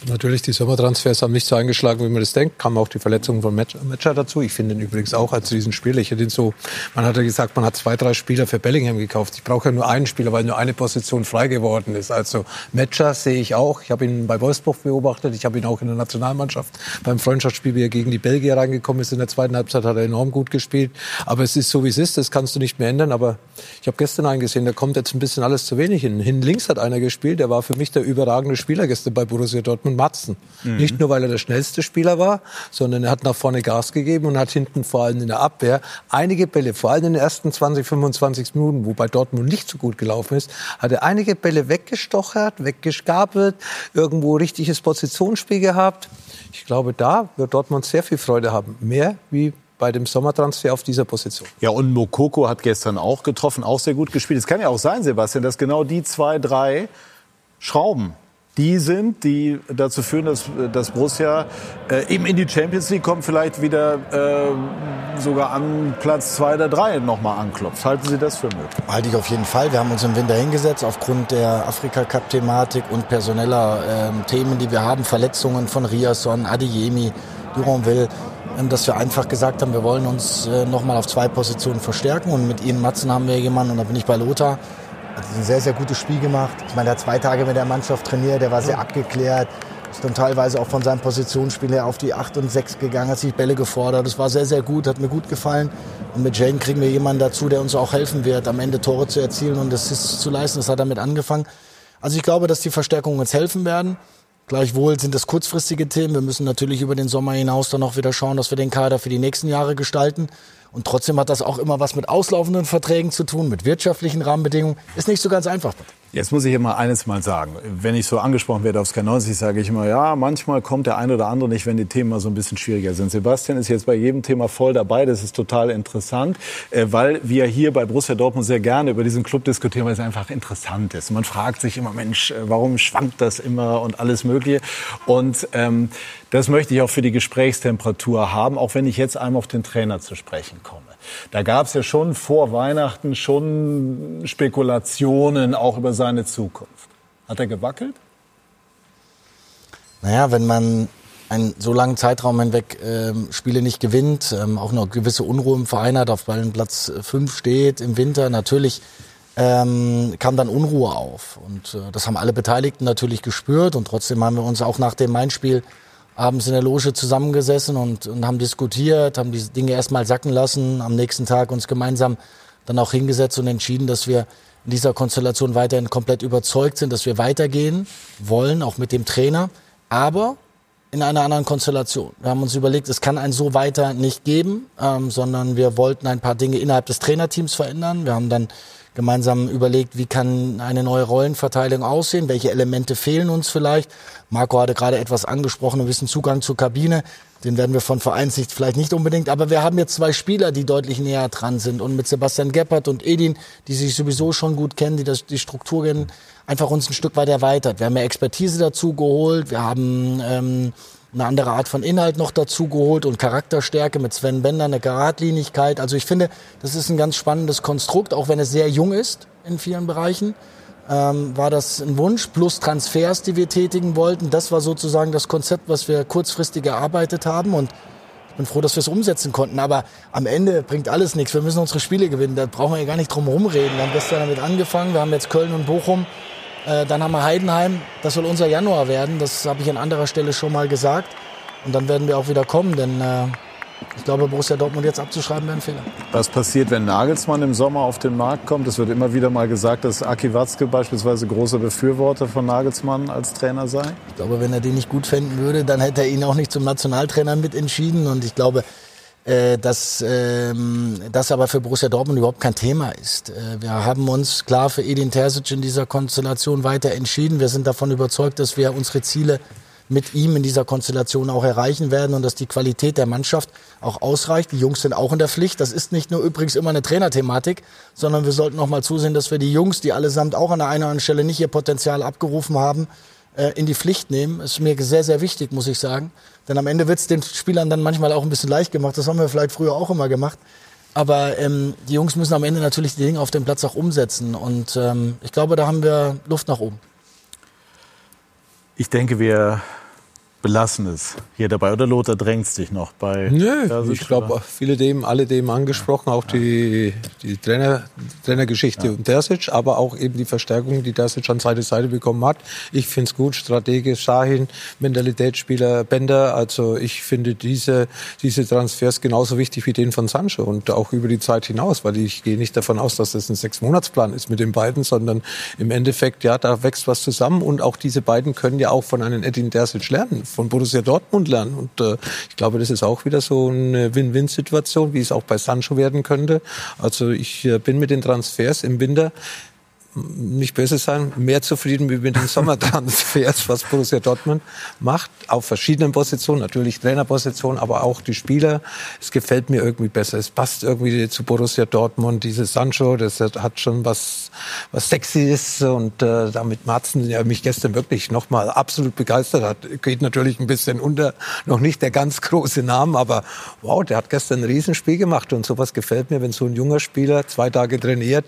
Natürlich, die Sommertransfers haben nicht so eingeschlagen, wie man das denkt. Kam auch die Verletzung von Matcher dazu. Ich finde ihn übrigens auch als Riesenspieler. Ich hätte ihn so, man hat ja gesagt, man hat zwei, drei Spieler für Bellingham gekauft. Ich brauche ja nur einen Spieler, weil nur eine Position frei geworden ist. Also Matcher sehe ich auch. Ich habe ihn bei Wolfsburg beobachtet. Ich habe ihn auch in der Nationalmannschaft beim Freundschaftsspiel, wie er gegen die Belgier reingekommen ist. In der zweiten Halbzeit hat er enorm gut gespielt. Aber es ist so, wie es ist. Das kannst du nicht mehr ändern. Aber ich habe gestern eingesehen, da kommt jetzt ein bisschen alles zu wenig hin. Hin links hat einer gespielt. Der war für mich der überragende Spieler gestern bei Borussia Dortmund. Matzen. Mhm. Nicht nur, weil er der schnellste Spieler war, sondern er hat nach vorne Gas gegeben und hat hinten vor allem in der Abwehr einige Bälle, vor allem in den ersten 20, 25 Minuten, wo bei Dortmund nicht so gut gelaufen ist, hat er einige Bälle weggestochert, weggeskabelt, irgendwo richtiges Positionsspiel gehabt. Ich glaube, da wird Dortmund sehr viel Freude haben. Mehr wie bei dem Sommertransfer auf dieser Position. Ja, und Mokoko hat gestern auch getroffen, auch sehr gut gespielt. Es kann ja auch sein, Sebastian, dass genau die zwei, drei Schrauben die sind, die dazu führen, dass, dass Borussia äh, eben in die Champions League kommt, vielleicht wieder äh, sogar an Platz zwei oder drei nochmal anklopft. Halten Sie das für möglich? Halte ich auf jeden Fall. Wir haben uns im Winter hingesetzt aufgrund der Afrika-Cup-Thematik und personeller äh, Themen, die wir haben, Verletzungen von Riasson, Adeyemi, Duranville, ähm, dass wir einfach gesagt haben, wir wollen uns äh, nochmal auf zwei Positionen verstärken. Und mit Ihnen Matzen haben wir jemanden, und da bin ich bei Lothar, hat ein sehr, sehr gutes Spiel gemacht. Ich meine, er hat zwei Tage mit der Mannschaft trainiert, der war sehr abgeklärt. Ist dann teilweise auch von seinem Positionsspiel her auf die 8 und 6 gegangen, hat sich Bälle gefordert. Das war sehr, sehr gut, hat mir gut gefallen. Und mit Jane kriegen wir jemanden dazu, der uns auch helfen wird, am Ende Tore zu erzielen und Assists zu leisten. Das hat damit angefangen. Also ich glaube, dass die Verstärkungen uns helfen werden. Gleichwohl sind das kurzfristige Themen. Wir müssen natürlich über den Sommer hinaus dann auch wieder schauen, dass wir den Kader für die nächsten Jahre gestalten. Und trotzdem hat das auch immer was mit auslaufenden Verträgen zu tun, mit wirtschaftlichen Rahmenbedingungen. Ist nicht so ganz einfach. Jetzt muss ich immer eines mal sagen. Wenn ich so angesprochen werde auf Sky 90, sage ich immer, ja, manchmal kommt der eine oder andere nicht, wenn die Themen mal so ein bisschen schwieriger sind. Sebastian ist jetzt bei jedem Thema voll dabei. Das ist total interessant, äh, weil wir hier bei Borussia Dortmund sehr gerne über diesen Club diskutieren, weil es einfach interessant ist. Man fragt sich immer, Mensch, äh, warum schwankt das immer und alles Mögliche. Und ähm, das möchte ich auch für die Gesprächstemperatur haben, auch wenn ich jetzt einmal auf den Trainer zu sprechen komme. Da gab es ja schon vor Weihnachten schon Spekulationen auch über seine Zukunft. Hat er gewackelt? Naja, wenn man einen so langen Zeitraum hinweg ähm, Spiele nicht gewinnt, ähm, auch eine gewisse Unruhe im Verein hat, auf Platz 5 steht im Winter, natürlich ähm, kam dann Unruhe auf. Und äh, das haben alle Beteiligten natürlich gespürt. Und trotzdem haben wir uns auch nach dem Main-Spiel abends in der Loge zusammengesessen und, und haben diskutiert, haben die Dinge erstmal sacken lassen, am nächsten Tag uns gemeinsam dann auch hingesetzt und entschieden, dass wir in dieser Konstellation weiterhin komplett überzeugt sind, dass wir weitergehen wollen, auch mit dem Trainer, aber in einer anderen Konstellation. Wir haben uns überlegt, es kann ein so weiter nicht geben, ähm, sondern wir wollten ein paar Dinge innerhalb des Trainerteams verändern. Wir haben dann gemeinsam überlegt, wie kann eine neue Rollenverteilung aussehen, welche Elemente fehlen uns vielleicht. Marco hatte gerade etwas angesprochen, ein bisschen Zugang zur Kabine. Den werden wir von Vereinssicht vielleicht nicht unbedingt, aber wir haben jetzt zwei Spieler, die deutlich näher dran sind und mit Sebastian Geppert und Edin, die sich sowieso schon gut kennen, die das, die Struktur kennen, einfach uns ein Stück weit erweitert. Wir haben mehr Expertise dazu geholt, wir haben ähm, eine andere Art von Inhalt noch dazu geholt und Charakterstärke mit Sven Bender, eine Geradlinigkeit. Also ich finde, das ist ein ganz spannendes Konstrukt, auch wenn es sehr jung ist in vielen Bereichen. Ähm, war das ein Wunsch plus Transfers, die wir tätigen wollten. Das war sozusagen das Konzept, was wir kurzfristig erarbeitet haben und ich bin froh, dass wir es umsetzen konnten. Aber am Ende bringt alles nichts. Wir müssen unsere Spiele gewinnen. Da brauchen wir ja gar nicht drum herum reden. Wir haben gestern damit angefangen. Wir haben jetzt Köln und Bochum. Äh, dann haben wir Heidenheim, das soll unser Januar werden, das habe ich an anderer Stelle schon mal gesagt. Und dann werden wir auch wieder kommen, denn äh, ich glaube, Borussia Dortmund jetzt abzuschreiben wäre ein Fehler. Was passiert, wenn Nagelsmann im Sommer auf den Markt kommt? Es wird immer wieder mal gesagt, dass Aki Watzke beispielsweise großer Befürworter von Nagelsmann als Trainer sei. Ich glaube, wenn er den nicht gut fänden würde, dann hätte er ihn auch nicht zum Nationaltrainer mitentschieden. Und ich glaube, äh, dass ähm, das aber für Borussia Dortmund überhaupt kein Thema ist. Äh, wir haben uns klar für Edin Terzic in dieser Konstellation weiter entschieden. Wir sind davon überzeugt, dass wir unsere Ziele mit ihm in dieser Konstellation auch erreichen werden und dass die Qualität der Mannschaft auch ausreicht. Die Jungs sind auch in der Pflicht. Das ist nicht nur übrigens immer eine Trainerthematik, sondern wir sollten auch mal zusehen, dass wir die Jungs, die allesamt auch an der einen oder anderen Stelle nicht ihr Potenzial abgerufen haben, äh, in die Pflicht nehmen. Ist mir sehr, sehr wichtig, muss ich sagen. Denn am Ende wird es den Spielern dann manchmal auch ein bisschen leicht gemacht. Das haben wir vielleicht früher auch immer gemacht. Aber ähm, die Jungs müssen am Ende natürlich die Dinge auf dem Platz auch umsetzen. Und ähm, ich glaube, da haben wir Luft nach oben. Ich denke, wir belassen es hier dabei. Oder Lothar drängst dich noch bei. Nö, ich glaube, viele dem, alle dem angesprochen, auch die, die Trainer, Trainergeschichte ja. um Terzic, aber auch eben die Verstärkung, die Terzic an Seite Seite bekommen hat. Ich finde es gut, strategisch, Shahin, Mentalitätsspieler, Bender. Also ich finde diese, diese Transfers genauso wichtig wie den von Sancho und auch über die Zeit hinaus, weil ich gehe nicht davon aus, dass das ein Sechsmonatsplan ist mit den beiden, sondern im Endeffekt, ja, da wächst was zusammen und auch diese beiden können ja auch von einem Edin Terzic lernen von Borussia Dortmund lernen. Und äh, ich glaube, das ist auch wieder so eine Win-Win-Situation, wie es auch bei Sancho werden könnte. Also ich äh, bin mit den Transfers im Winter nicht böse sein, mehr zufrieden wie mit den Sommertransfers, was Borussia Dortmund macht, auf verschiedenen Positionen, natürlich Trainerpositionen, aber auch die Spieler. Es gefällt mir irgendwie besser. Es passt irgendwie zu Borussia Dortmund. Dieses Sancho, das hat schon was, was sexy ist und äh, damit Marzen, der mich gestern wirklich nochmal absolut begeistert hat, geht natürlich ein bisschen unter, noch nicht der ganz große Name, aber wow, der hat gestern ein Riesenspiel gemacht und sowas gefällt mir, wenn so ein junger Spieler zwei Tage trainiert,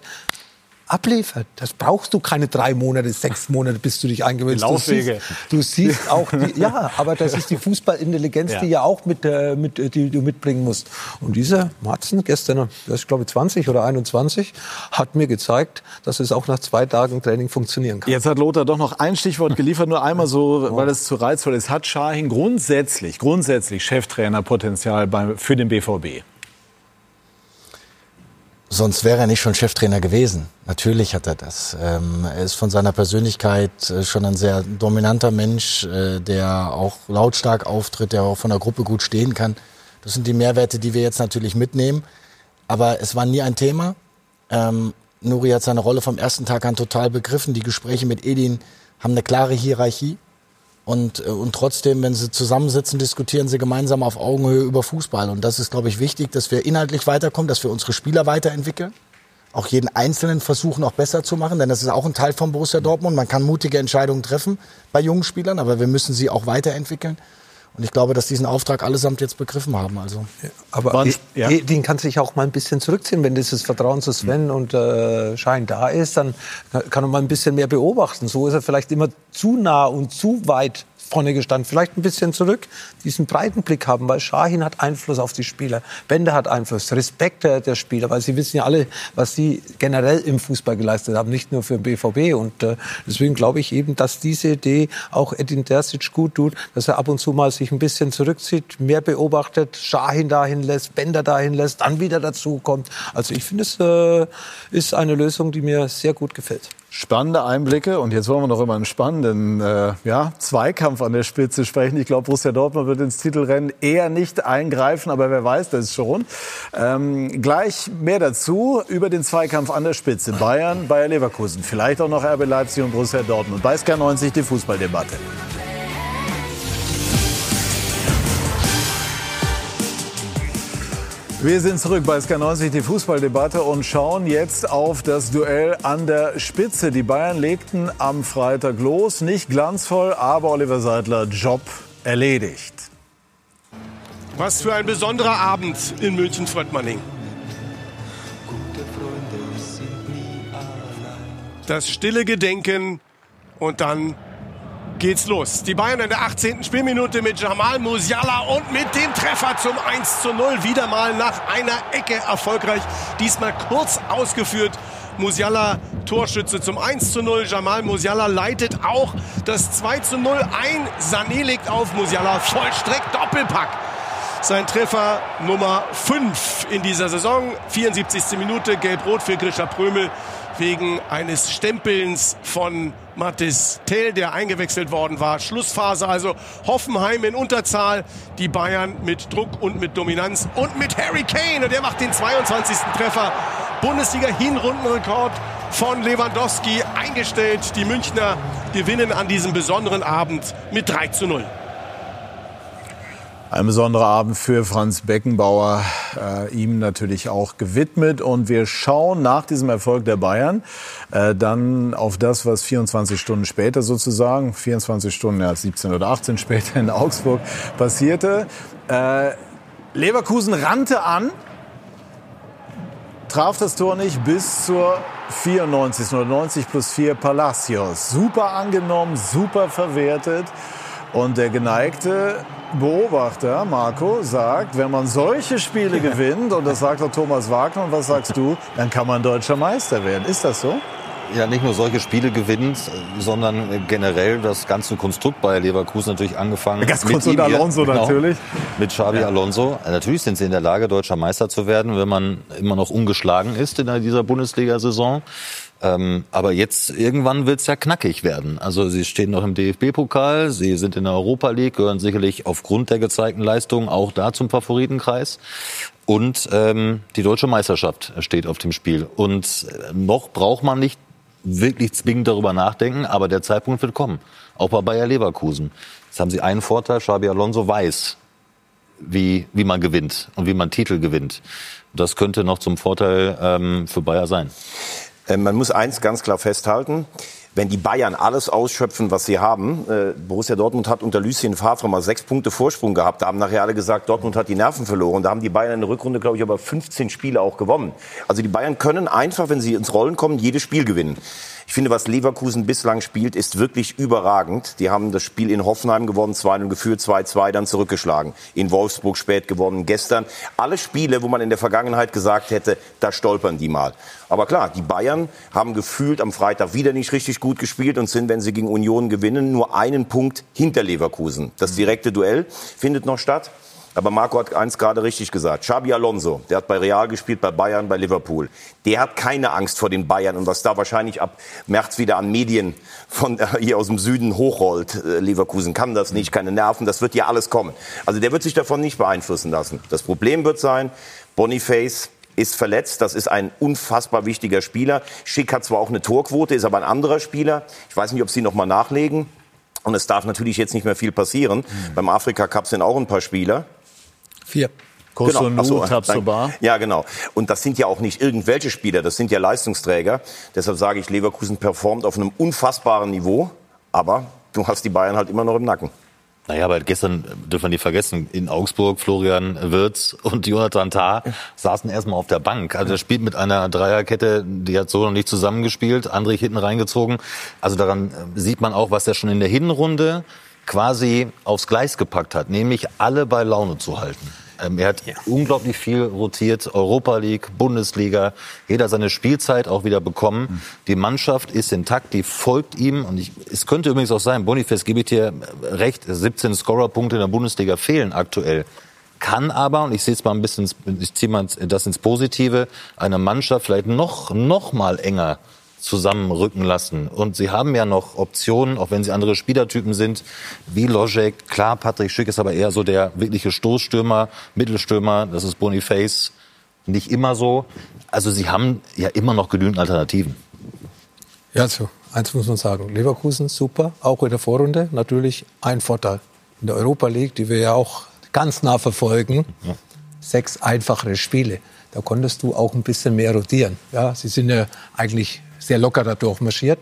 abliefert. Das brauchst du keine drei Monate, sechs Monate, bis du dich eingewöhnst. Du siehst, du siehst auch, die, ja, aber das ist die Fußballintelligenz, ja. die ja auch mit, äh, mit, äh, die du mitbringen musst. Und dieser Matzen gestern, das ist glaube ich 20 oder 21, hat mir gezeigt, dass es auch nach zwei Tagen Training funktionieren kann. Jetzt hat Lothar doch noch ein Stichwort geliefert, nur einmal so, weil es zu reizvoll ist. Hat Schahin grundsätzlich, grundsätzlich Cheftrainerpotenzial beim, für den BVB? Sonst wäre er nicht schon Cheftrainer gewesen. Natürlich hat er das. Ähm, er ist von seiner Persönlichkeit äh, schon ein sehr dominanter Mensch, äh, der auch lautstark auftritt, der auch von der Gruppe gut stehen kann. Das sind die Mehrwerte, die wir jetzt natürlich mitnehmen. Aber es war nie ein Thema. Ähm, Nuri hat seine Rolle vom ersten Tag an total begriffen. Die Gespräche mit Edin haben eine klare Hierarchie. Und, äh, und trotzdem, wenn sie zusammensitzen, diskutieren sie gemeinsam auf Augenhöhe über Fußball. Und das ist, glaube ich, wichtig, dass wir inhaltlich weiterkommen, dass wir unsere Spieler weiterentwickeln. Auch jeden Einzelnen versuchen, auch besser zu machen, denn das ist auch ein Teil von Borussia Dortmund. Man kann mutige Entscheidungen treffen bei jungen Spielern, aber wir müssen sie auch weiterentwickeln. Und ich glaube, dass diesen Auftrag allesamt jetzt begriffen haben. Also. Ja, aber Waren, ja. den kann sich auch mal ein bisschen zurückziehen, wenn dieses Vertrauen zu Sven mhm. und äh, Schein da ist, dann kann man mal ein bisschen mehr beobachten. So ist er vielleicht immer zu nah und zu weit vorne gestanden, vielleicht ein bisschen zurück, diesen breiten Blick haben, weil Shahin hat Einfluss auf die Spieler, Bender hat Einfluss, Respekt der, Spieler, weil sie wissen ja alle, was sie generell im Fußball geleistet haben, nicht nur für den BVB. Und äh, deswegen glaube ich eben, dass diese Idee auch Edin Terzic gut tut, dass er ab und zu mal sich ein bisschen zurückzieht, mehr beobachtet, Shahin dahin lässt, Bender dahin lässt, dann wieder dazu kommt. Also ich finde, es äh, ist eine Lösung, die mir sehr gut gefällt. Spannende Einblicke und jetzt wollen wir noch über einen spannenden äh, ja, Zweikampf an der Spitze sprechen. Ich glaube, Borussia Dortmund wird ins Titelrennen eher nicht eingreifen, aber wer weiß das schon. Ähm, gleich mehr dazu über den Zweikampf an der Spitze. Bayern, Bayer Leverkusen, vielleicht auch noch RB Leipzig und Borussia Dortmund. Bei SK90 die Fußballdebatte. Wir sind zurück bei SK90, die Fußballdebatte und schauen jetzt auf das Duell an der Spitze. Die Bayern legten am Freitag los. Nicht glanzvoll, aber Oliver Seidler, Job erledigt. Was für ein besonderer Abend in München-Fröttmanning. Das stille Gedenken und dann geht's los. Die Bayern in der 18. Spielminute mit Jamal Musiala und mit dem Treffer zum 1 zu 0. Wieder mal nach einer Ecke erfolgreich. Diesmal kurz ausgeführt. Musiala Torschütze zum 1 zu 0. Jamal Musiala leitet auch das 2 zu 0 ein. Sané legt auf. Musiala vollstreckt Doppelpack. Sein Treffer Nummer 5 in dieser Saison. 74. Minute, gelb-rot für Grisha Prömel wegen eines Stempelns von Mathis Tell, der eingewechselt worden war. Schlussphase also Hoffenheim in Unterzahl, die Bayern mit Druck und mit Dominanz und mit Harry Kane. Und der macht den 22. Treffer. Bundesliga-Hinrundenrekord von Lewandowski eingestellt. Die Münchner gewinnen an diesem besonderen Abend mit 3 zu 0. Ein besonderer Abend für Franz Beckenbauer, äh, ihm natürlich auch gewidmet. Und wir schauen nach diesem Erfolg der Bayern äh, dann auf das, was 24 Stunden später sozusagen, 24 Stunden, ja 17 oder 18 später in Augsburg passierte. Äh, Leverkusen rannte an, traf das Tor nicht bis zur 94. oder 90 plus 4 Palacios. Super angenommen, super verwertet. Und der geneigte Beobachter, Marco, sagt, wenn man solche Spiele gewinnt, und das sagt auch Thomas Wagner, und was sagst du, dann kann man deutscher Meister werden. Ist das so? ja nicht nur solche Spiele gewinnt, sondern generell das ganze Konstrukt bei Leverkusen natürlich angefangen. Konstrukt mit ihm, Alonso genau, natürlich. Mit Xabi Ja. Alonso. Natürlich sind sie in der Lage, deutscher Meister zu werden, wenn man immer noch ungeschlagen ist in dieser Bundesliga-Saison. Ähm, aber jetzt irgendwann wird es ja knackig werden. Also sie stehen noch im DFB-Pokal, sie sind in der Europa League, gehören sicherlich aufgrund der gezeigten Leistungen auch da zum Favoritenkreis. Und ähm, die deutsche Meisterschaft steht auf dem Spiel. Und äh, noch braucht man nicht wirklich zwingend darüber nachdenken, aber der Zeitpunkt wird kommen. Auch bei Bayer Leverkusen. Jetzt haben sie einen Vorteil, Xabi Alonso weiß, wie, wie man gewinnt und wie man Titel gewinnt. Das könnte noch zum Vorteil ähm, für Bayer sein. Äh, Man muss eins ganz klar festhalten. Wenn die Bayern alles ausschöpfen, was sie haben, äh, Borussia Dortmund hat unter Lucien Favre mal sechs Punkte Vorsprung gehabt. Da haben nachher alle gesagt, Dortmund hat die Nerven verloren. Da haben die Bayern in der Rückrunde, glaube ich, aber 15 Spiele auch gewonnen. Also die Bayern können einfach, wenn sie ins Rollen kommen, jedes Spiel gewinnen. Ich finde, was Leverkusen bislang spielt, ist wirklich überragend. Die haben das Spiel in Hoffenheim gewonnen, 2-0 geführt, 2-2 dann zurückgeschlagen. In Wolfsburg spät gewonnen, gestern. Alle Spiele, wo man in der Vergangenheit gesagt hätte, da stolpern die mal. Aber klar, die Bayern haben gefühlt am Freitag wieder nicht richtig gut gespielt und sind, wenn sie gegen Union gewinnen, nur einen Punkt hinter Leverkusen. Das direkte Duell findet noch statt. Aber Marco hat eins gerade richtig gesagt. Xabi Alonso, der hat bei Real gespielt, bei Bayern, bei Liverpool. Der hat keine Angst vor den Bayern und was da wahrscheinlich ab März wieder an Medien von äh, hier aus dem Süden hochrollt. Äh, Leverkusen kann das nicht, keine Nerven, das wird ja alles kommen. Also der wird sich davon nicht beeinflussen lassen. Das Problem wird sein, Boniface ist verletzt. Das ist ein unfassbar wichtiger Spieler. Schick hat zwar auch eine Torquote, ist aber ein anderer Spieler. Ich weiß nicht, ob sie noch mal nachlegen. Und es darf natürlich jetzt nicht mehr viel passieren. Beim Afrika Cup sind auch ein paar Spieler. Vier. Kosunu, Ach so, Tabsoba. Ja, genau. Und das sind ja auch nicht irgendwelche Spieler, das sind ja Leistungsträger. Deshalb sage ich, Leverkusen performt auf einem unfassbaren Niveau. Aber du hast die Bayern halt immer noch im Nacken. Naja, aber gestern dürfen wir nicht vergessen, in Augsburg Florian Wirtz und Jonathan Tah saßen erstmal auf der Bank. Also er spielt mit einer Dreierkette, die hat so noch nicht zusammengespielt, Andrich hinten reingezogen. Also daran äh, sieht man auch, was er schon in der Hinrunde quasi aufs Gleis gepackt hat, nämlich alle bei Laune zu halten. Ähm, Er hat unglaublich viel rotiert, Europa League, Bundesliga, jeder seine Spielzeit auch wieder bekommen. Die Mannschaft ist intakt, die folgt ihm. Und ich, es könnte übrigens auch sein, Boniface, gebe ich dir recht, 17 Scorerpunkte in der Bundesliga fehlen aktuell. Kann aber, und ich sehe es mal ein bisschen, ich ziehe mal das ins Positive, eine Mannschaft vielleicht noch, noch mal enger zusammenrücken lassen. Und sie haben ja noch Optionen, auch wenn sie andere Spielertypen sind, wie Lojek. Klar, Patrick Schick ist aber eher so der wirkliche Stoßstürmer, Mittelstürmer. Das ist Boniface nicht immer so. Also sie haben ja immer noch genügend Alternativen. Ja, also eins muss man sagen. Leverkusen super, auch in der Vorrunde. Natürlich ein Vorteil. In der Europa League, die wir ja auch ganz nah verfolgen, sechs einfachere Spiele. Da konntest du auch ein bisschen mehr rotieren. Ja, sie sind ja eigentlich sehr locker da durchmarschiert.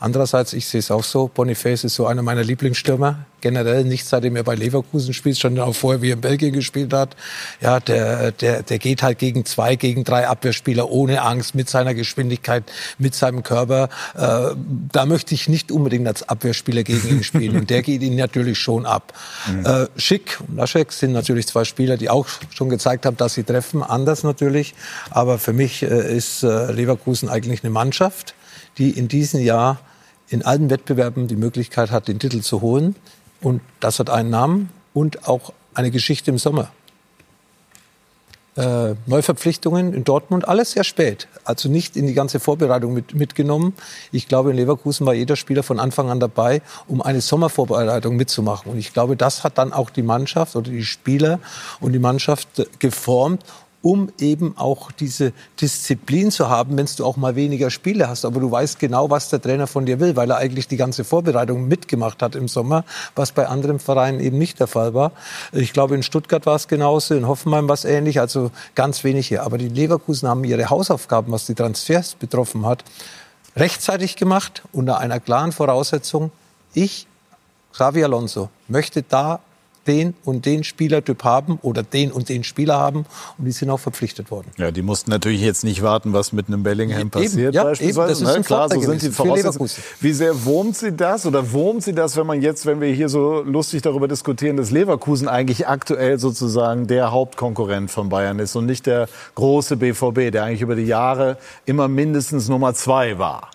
Andererseits, ich sehe es auch so, Boniface ist so einer meiner Lieblingsstürmer. Generell nicht seitdem er bei Leverkusen spielt, schon auch vorher, wie er in Belgien gespielt hat. Ja, der, der, der geht halt gegen zwei, gegen drei Abwehrspieler ohne Angst, mit seiner Geschwindigkeit, mit seinem Körper. Äh, da möchte ich nicht unbedingt als Abwehrspieler gegen ihn spielen. Und der geht ihn natürlich schon ab. Äh, Schick und Laschek sind natürlich zwei Spieler, die auch schon gezeigt haben, dass sie treffen. Anders natürlich. Aber für mich äh, ist äh, Leverkusen eigentlich eine Mannschaft, die in diesem Jahr in allen Wettbewerben die Möglichkeit hat, den Titel zu holen. Und das hat einen Namen und auch eine Geschichte im Sommer. Äh, Neuverpflichtungen in Dortmund, alles sehr spät. Also nicht in die ganze Vorbereitung mit, mitgenommen. Ich glaube, in Leverkusen war jeder Spieler von Anfang an dabei, um eine Sommervorbereitung mitzumachen. Und ich glaube, das hat dann auch die Mannschaft oder die Spieler und die Mannschaft äh, geformt, um eben auch diese Disziplin zu haben, wenn du auch mal weniger Spiele hast. Aber du weißt genau, was der Trainer von dir will, weil er eigentlich die ganze Vorbereitung mitgemacht hat im Sommer, was bei anderen Vereinen eben nicht der Fall war. Ich glaube, in Stuttgart war es genauso, in Hoffenheim war es ähnlich, also ganz wenig hier. Aber die Leverkusen haben ihre Hausaufgaben, was die Transfers betroffen hat, rechtzeitig gemacht, unter einer klaren Voraussetzung. Ich, Xavi Alonso, möchte da den und den Spielertyp haben oder den und den Spieler haben und die sind auch verpflichtet worden. Ja, die mussten natürlich jetzt nicht warten, was mit einem Bellingham Eben, passiert ja, beispielsweise. eben, das ist ne? Klar, so sind die Voraussetzungen. Wie sehr wurmt sie das oder wurmt sie das, wenn man jetzt, wenn wir hier so lustig darüber diskutieren, dass Leverkusen eigentlich aktuell sozusagen der Hauptkonkurrent von Bayern ist und nicht der große BVB, der eigentlich über die Jahre immer mindestens Nummer zwei war.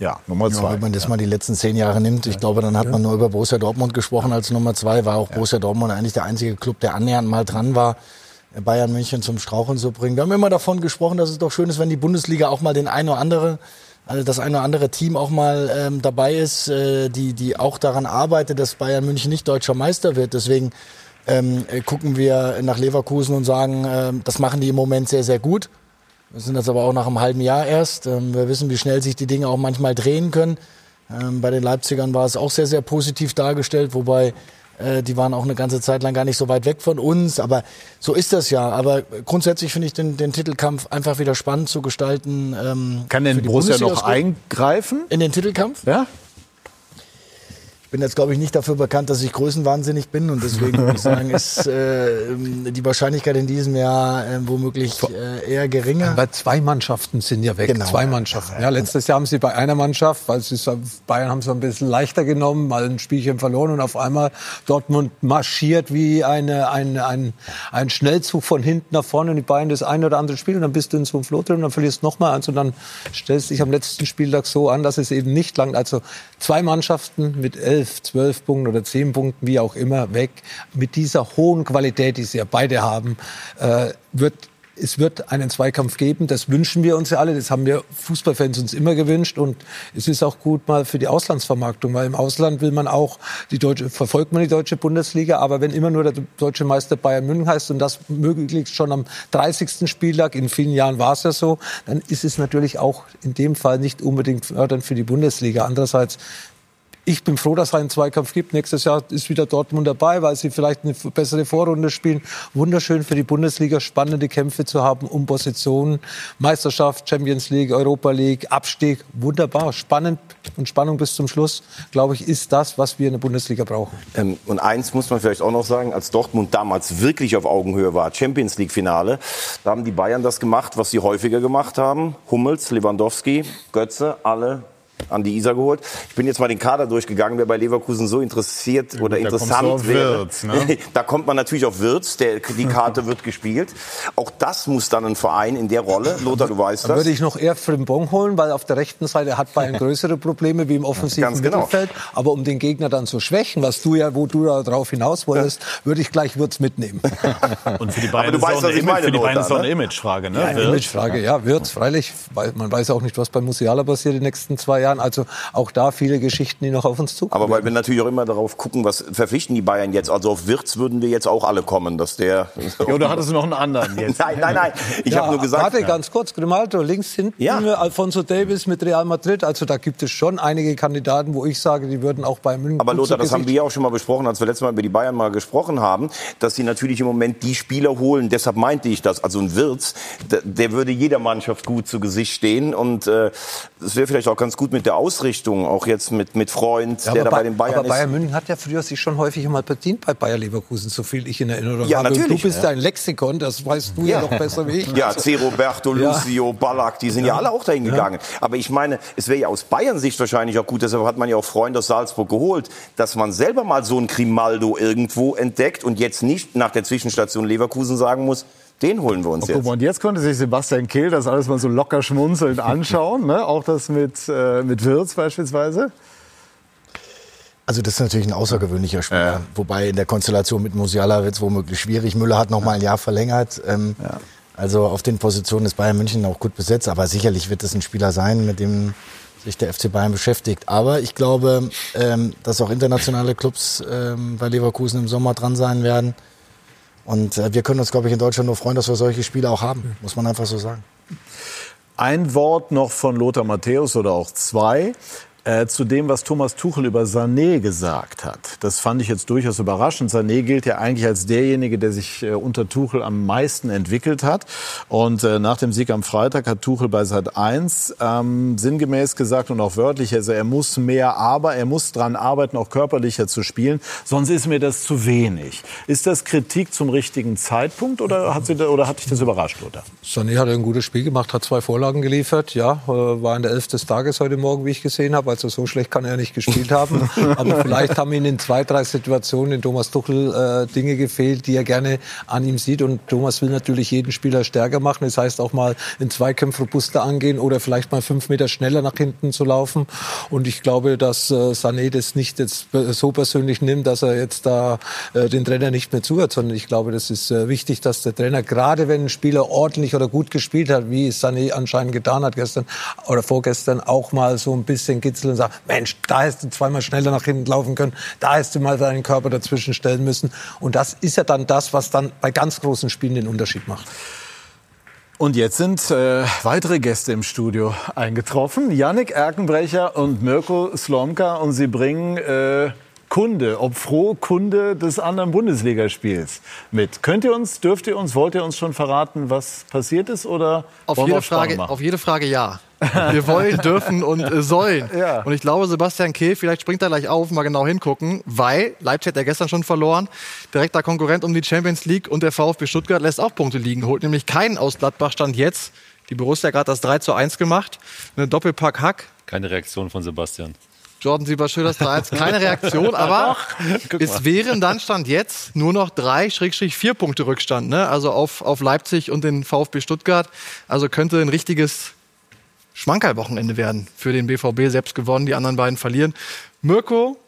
Ja, Nummer Ja, zwei. wenn man das mal die letzten zehn Jahre nimmt, ich glaube, dann hat man nur über Borussia Dortmund gesprochen als Nummer zwei. War auch Borussia Dortmund eigentlich der einzige Club, der annähernd mal dran war, Bayern München zum Straucheln zu bringen. Wir haben immer davon gesprochen, dass es doch schön ist, wenn die Bundesliga auch mal den ein oder andere, also das ein oder andere Team auch mal ähm, dabei ist, äh, die, die auch daran arbeitet, dass Bayern München nicht deutscher Meister wird. Deswegen ähm, äh, gucken wir nach Leverkusen und sagen, ähm, das machen die im Moment sehr, sehr gut. Wir sind jetzt aber auch nach einem halben Jahr erst. Ähm, Wir wissen, wie schnell sich die Dinge auch manchmal drehen können. Ähm, Bei den Leipzigern war es auch sehr, sehr positiv dargestellt, wobei äh, die waren auch eine ganze Zeit lang gar nicht so weit weg von uns. Aber so ist das ja. Aber grundsätzlich finde ich den, den Titelkampf einfach wieder spannend zu gestalten. ähm, Kann denn Borussia noch eingreifen? In den Titelkampf? Ja. Ich bin jetzt, glaube ich, nicht dafür bekannt, dass ich größenwahnsinnig bin und deswegen würde ich sagen, ist äh, die Wahrscheinlichkeit in diesem Jahr äh, womöglich äh, eher geringer. Weil zwei Mannschaften sind ja weg. Genau. Zwei Mannschaften. Ja, letztes Jahr haben sie bei einer Mannschaft, weil sie Bayern haben es ein bisschen leichter genommen, mal ein Spielchen verloren und auf einmal Dortmund marschiert wie eine, eine, ein, ein Schnellzug von hinten nach vorne und die Bayern das eine oder andere Spiel und dann bist du in so einem Flow drin und dann verlierst noch mal eins und dann stellst du dich am letzten Spieltag so an, dass es eben nicht langt. Also zwei Mannschaften mit elf, zwölf Punkten oder zehn Punkten, wie auch immer, weg. Mit dieser hohen Qualität, die sie ja beide haben, äh, wird es wird einen Zweikampf geben, das wünschen wir uns ja alle, das haben wir Fußballfans uns immer gewünscht und es ist auch gut mal für die Auslandsvermarktung, weil im Ausland will man auch die deutsche, verfolgt man die deutsche Bundesliga, aber wenn immer nur der deutsche Meister Bayern München heißt und das möglichst schon am 30. Spieltag, in vielen Jahren war es ja so, dann ist es natürlich auch in dem Fall nicht unbedingt fördernd für die Bundesliga. Andererseits ich bin froh, dass es einen Zweikampf gibt. Nächstes Jahr ist wieder Dortmund dabei, weil sie vielleicht eine bessere Vorrunde spielen. Wunderschön für die Bundesliga, spannende Kämpfe zu haben um Positionen. Meisterschaft, Champions League, Europa League, Abstieg. Wunderbar, spannend und Spannung bis zum Schluss, glaube ich, ist das, was wir in der Bundesliga brauchen. Ähm, und eins muss man vielleicht auch noch sagen, als Dortmund damals wirklich auf Augenhöhe war, Champions League Finale, da haben die Bayern das gemacht, was sie häufiger gemacht haben. Hummels, Lewandowski, Götze, alle an die Isar geholt. Ich bin jetzt mal den Kader durchgegangen, wer bei Leverkusen so interessiert oder da kommst du interessant wäre. Wirtz, ne? Da kommt man natürlich auf Wirtz, der, die Karte wird gespielt. Auch das muss dann ein Verein in der Rolle. Lothar, du weißt das. würde ich noch eher Frimpong holen, weil auf der rechten Seite hat Bayern größere Probleme wie im offensiven genau. Mittelfeld. Aber um den Gegner dann zu schwächen, was du ja, wo du da drauf hinaus wolltest, würde ich gleich Würz mitnehmen. Und für die Bayern du ist weißt, auch eine, Image, für die Bayern Lothar, ist es auch eine ne? Imagefrage. Ne? Ja, Wirtz. Imagefrage, ja, wird's freilich. Man weiß auch nicht, was bei Musiala passiert in den nächsten zwei Jahren. Also auch da viele Geschichten, die noch auf uns zukommen. Aber weil wir natürlich auch immer darauf gucken, was verpflichten die Bayern jetzt. Also auf Wirtz würden wir jetzt auch alle kommen, dass der. Ja, oder hattest du noch einen anderen jetzt? Nein, nein, nein. Ich ja, habe nur gesagt. Warte, ganz kurz. Grimaldo, links hinten, Ja. Alfonso Davis mit Real Madrid. Also da gibt es schon einige Kandidaten, wo ich sage, die würden auch bei München. Aber Lothar, das haben wir ja auch schon mal besprochen, als wir letztes Mal über die Bayern mal gesprochen haben, dass sie natürlich im Moment die Spieler holen. Deshalb meinte ich das. Also ein Wirtz, der, der würde jeder Mannschaft gut zu Gesicht stehen. Und äh, das wäre vielleicht auch ganz gut mit der Ausrichtung, auch jetzt mit, mit Freund, Ja, der da bei den Bayern aber ist. Bayern München hat ja früher sich schon häufig mal bedient bei Bayer Leverkusen, so viel ich in Erinnerung Ja, habe. Natürlich, Du bist ja. ein Lexikon, das weißt du ja, noch besser wie ich. Ja, C. Roberto. Lucio, Ballack, die sind ja, alle auch dahin gegangen. Aber ich meine, es wäre ja aus Bayern Sicht wahrscheinlich auch gut, deshalb hat man ja auch Freunde aus Salzburg geholt, dass man selber mal so einen Grimaldo irgendwo entdeckt und jetzt nicht nach der Zwischenstation Leverkusen sagen muss, den holen wir uns Oh, guck jetzt. mal, und jetzt konnte sich Sebastian Kehl das alles mal so locker schmunzelnd anschauen. ne? Auch das mit, äh, mit Wirtz beispielsweise. Also das ist natürlich ein außergewöhnlicher Spieler. Wobei in der Konstellation mit Musiala wird es womöglich schwierig. Müller hat noch mal ein Jahr verlängert. Ähm, Also auf den Positionen ist Bayern München auch gut besetzt. Aber sicherlich wird es ein Spieler sein, mit dem sich der FC Bayern beschäftigt. Aber ich glaube, ähm, dass auch internationale Clubs ähm, bei Leverkusen im Sommer dran sein werden. Und äh, wir können uns, glaube ich, in Deutschland nur freuen, dass wir solche Spieler auch haben. Muss man einfach so sagen. Ein Wort noch von Lothar Matthäus oder auch zwei. Äh, zu dem, was Thomas Tuchel über Sané gesagt hat. Das fand ich jetzt durchaus überraschend. Sané gilt ja eigentlich als derjenige, der sich äh, unter Tuchel am meisten entwickelt hat. Und äh, nach dem Sieg am Freitag hat Tuchel bei Sat 1 ähm, sinngemäß gesagt und auch wörtlich, also er muss mehr, aber er muss dran arbeiten, auch körperlicher zu spielen. Sonst ist mir das zu wenig. Ist das Kritik zum richtigen Zeitpunkt oder hat, sie, oder hat dich das überrascht, Lothar? Sané hat ein gutes Spiel gemacht, hat zwei Vorlagen geliefert. Ja, äh, war in der Elf des Tages heute Morgen, wie ich gesehen habe. Also so schlecht kann er nicht gespielt haben. Aber vielleicht haben ihm in zwei, drei Situationen in Thomas Tuchel äh, Dinge gefehlt, die er gerne an ihm sieht. Und Thomas will natürlich jeden Spieler stärker machen. Das heißt auch mal in Zweikämpfen robuster angehen oder vielleicht mal fünf Meter schneller nach hinten zu laufen. Und ich glaube, dass äh, Sané das nicht jetzt so persönlich nimmt, dass er jetzt da äh, den Trainer nicht mehr zuhört, sondern ich glaube, das ist äh, wichtig, dass der Trainer, gerade wenn ein Spieler ordentlich oder gut gespielt hat, wie Sané anscheinend getan hat gestern oder vorgestern, auch mal so ein bisschen kitzeln und sagen, Mensch, da hättest du zweimal schneller nach hinten laufen können, da hättest du mal deinen Körper dazwischen stellen müssen. Und das ist ja dann das, was dann bei ganz großen Spielen den Unterschied macht. Und jetzt sind äh, weitere Gäste im Studio eingetroffen. Yannick Erkenbrecher und Mirko Slomka. Und sie bringen äh, Kunde, ob froh Kunde des anderen Bundesligaspiels mit. Könnt ihr uns, dürft ihr uns, wollt ihr uns schon verraten, was passiert ist? Oder auf, jede Frage, auf jede Frage ja. Wir wollen, dürfen und äh, sollen. Ja. Und ich glaube, Sebastian Kehl, vielleicht springt er gleich auf, mal genau hingucken, weil Leipzig hat ja gestern schon verloren. Direkter Konkurrent um die Champions League und der VfB Stuttgart lässt auch Punkte liegen, holt nämlich keinen aus Gladbach Stand jetzt. Die Borussia hat gerade das 3 zu 1 gemacht. Eine Doppelpack Hack. Keine Reaktion von Sebastian. Jordan Sieber-Schöders 3 keine Reaktion, aber es wären dann Stand jetzt nur noch drei, Schrägstrich vier Punkte Rückstand, ne? also auf, auf Leipzig und den VfB Stuttgart. Also könnte ein richtiges Schmankerl-Wochenende werden für den BVB. Selbst gewonnen, die anderen beiden verlieren. Mirko,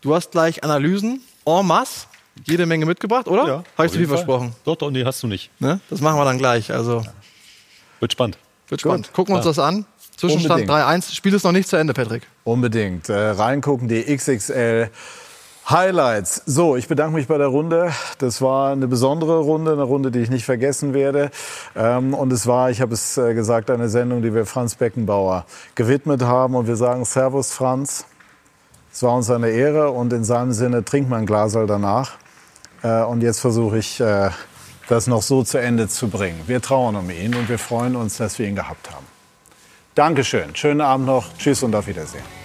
du hast gleich Analysen en masse. Jede Menge mitgebracht, oder? Ja. Habe ich zu viel Fall. versprochen? Doch, doch, nee, hast du nicht. Ne? Das machen wir dann gleich. Also. Wird spannend. Wird spannend. Gut. Gucken wir uns das an. Zwischenstand 3-1. Spiel ist noch nicht zu Ende, Patrick. Unbedingt. Äh, reingucken, die XXL. Highlights. So, ich bedanke mich bei der Runde. Das war eine besondere Runde, eine Runde, die ich nicht vergessen werde. Ähm, und es war, ich habe es äh, gesagt, eine Sendung, die wir Franz Beckenbauer gewidmet haben. Und wir sagen Servus, Franz. Es war uns eine Ehre und in seinem Sinne trink mal ein Glasal danach. Äh, und jetzt versuche ich, äh, das noch so zu Ende zu bringen. Wir trauern um ihn und wir freuen uns, dass wir ihn gehabt haben. Dankeschön. Schönen Abend noch. Tschüss und auf Wiedersehen.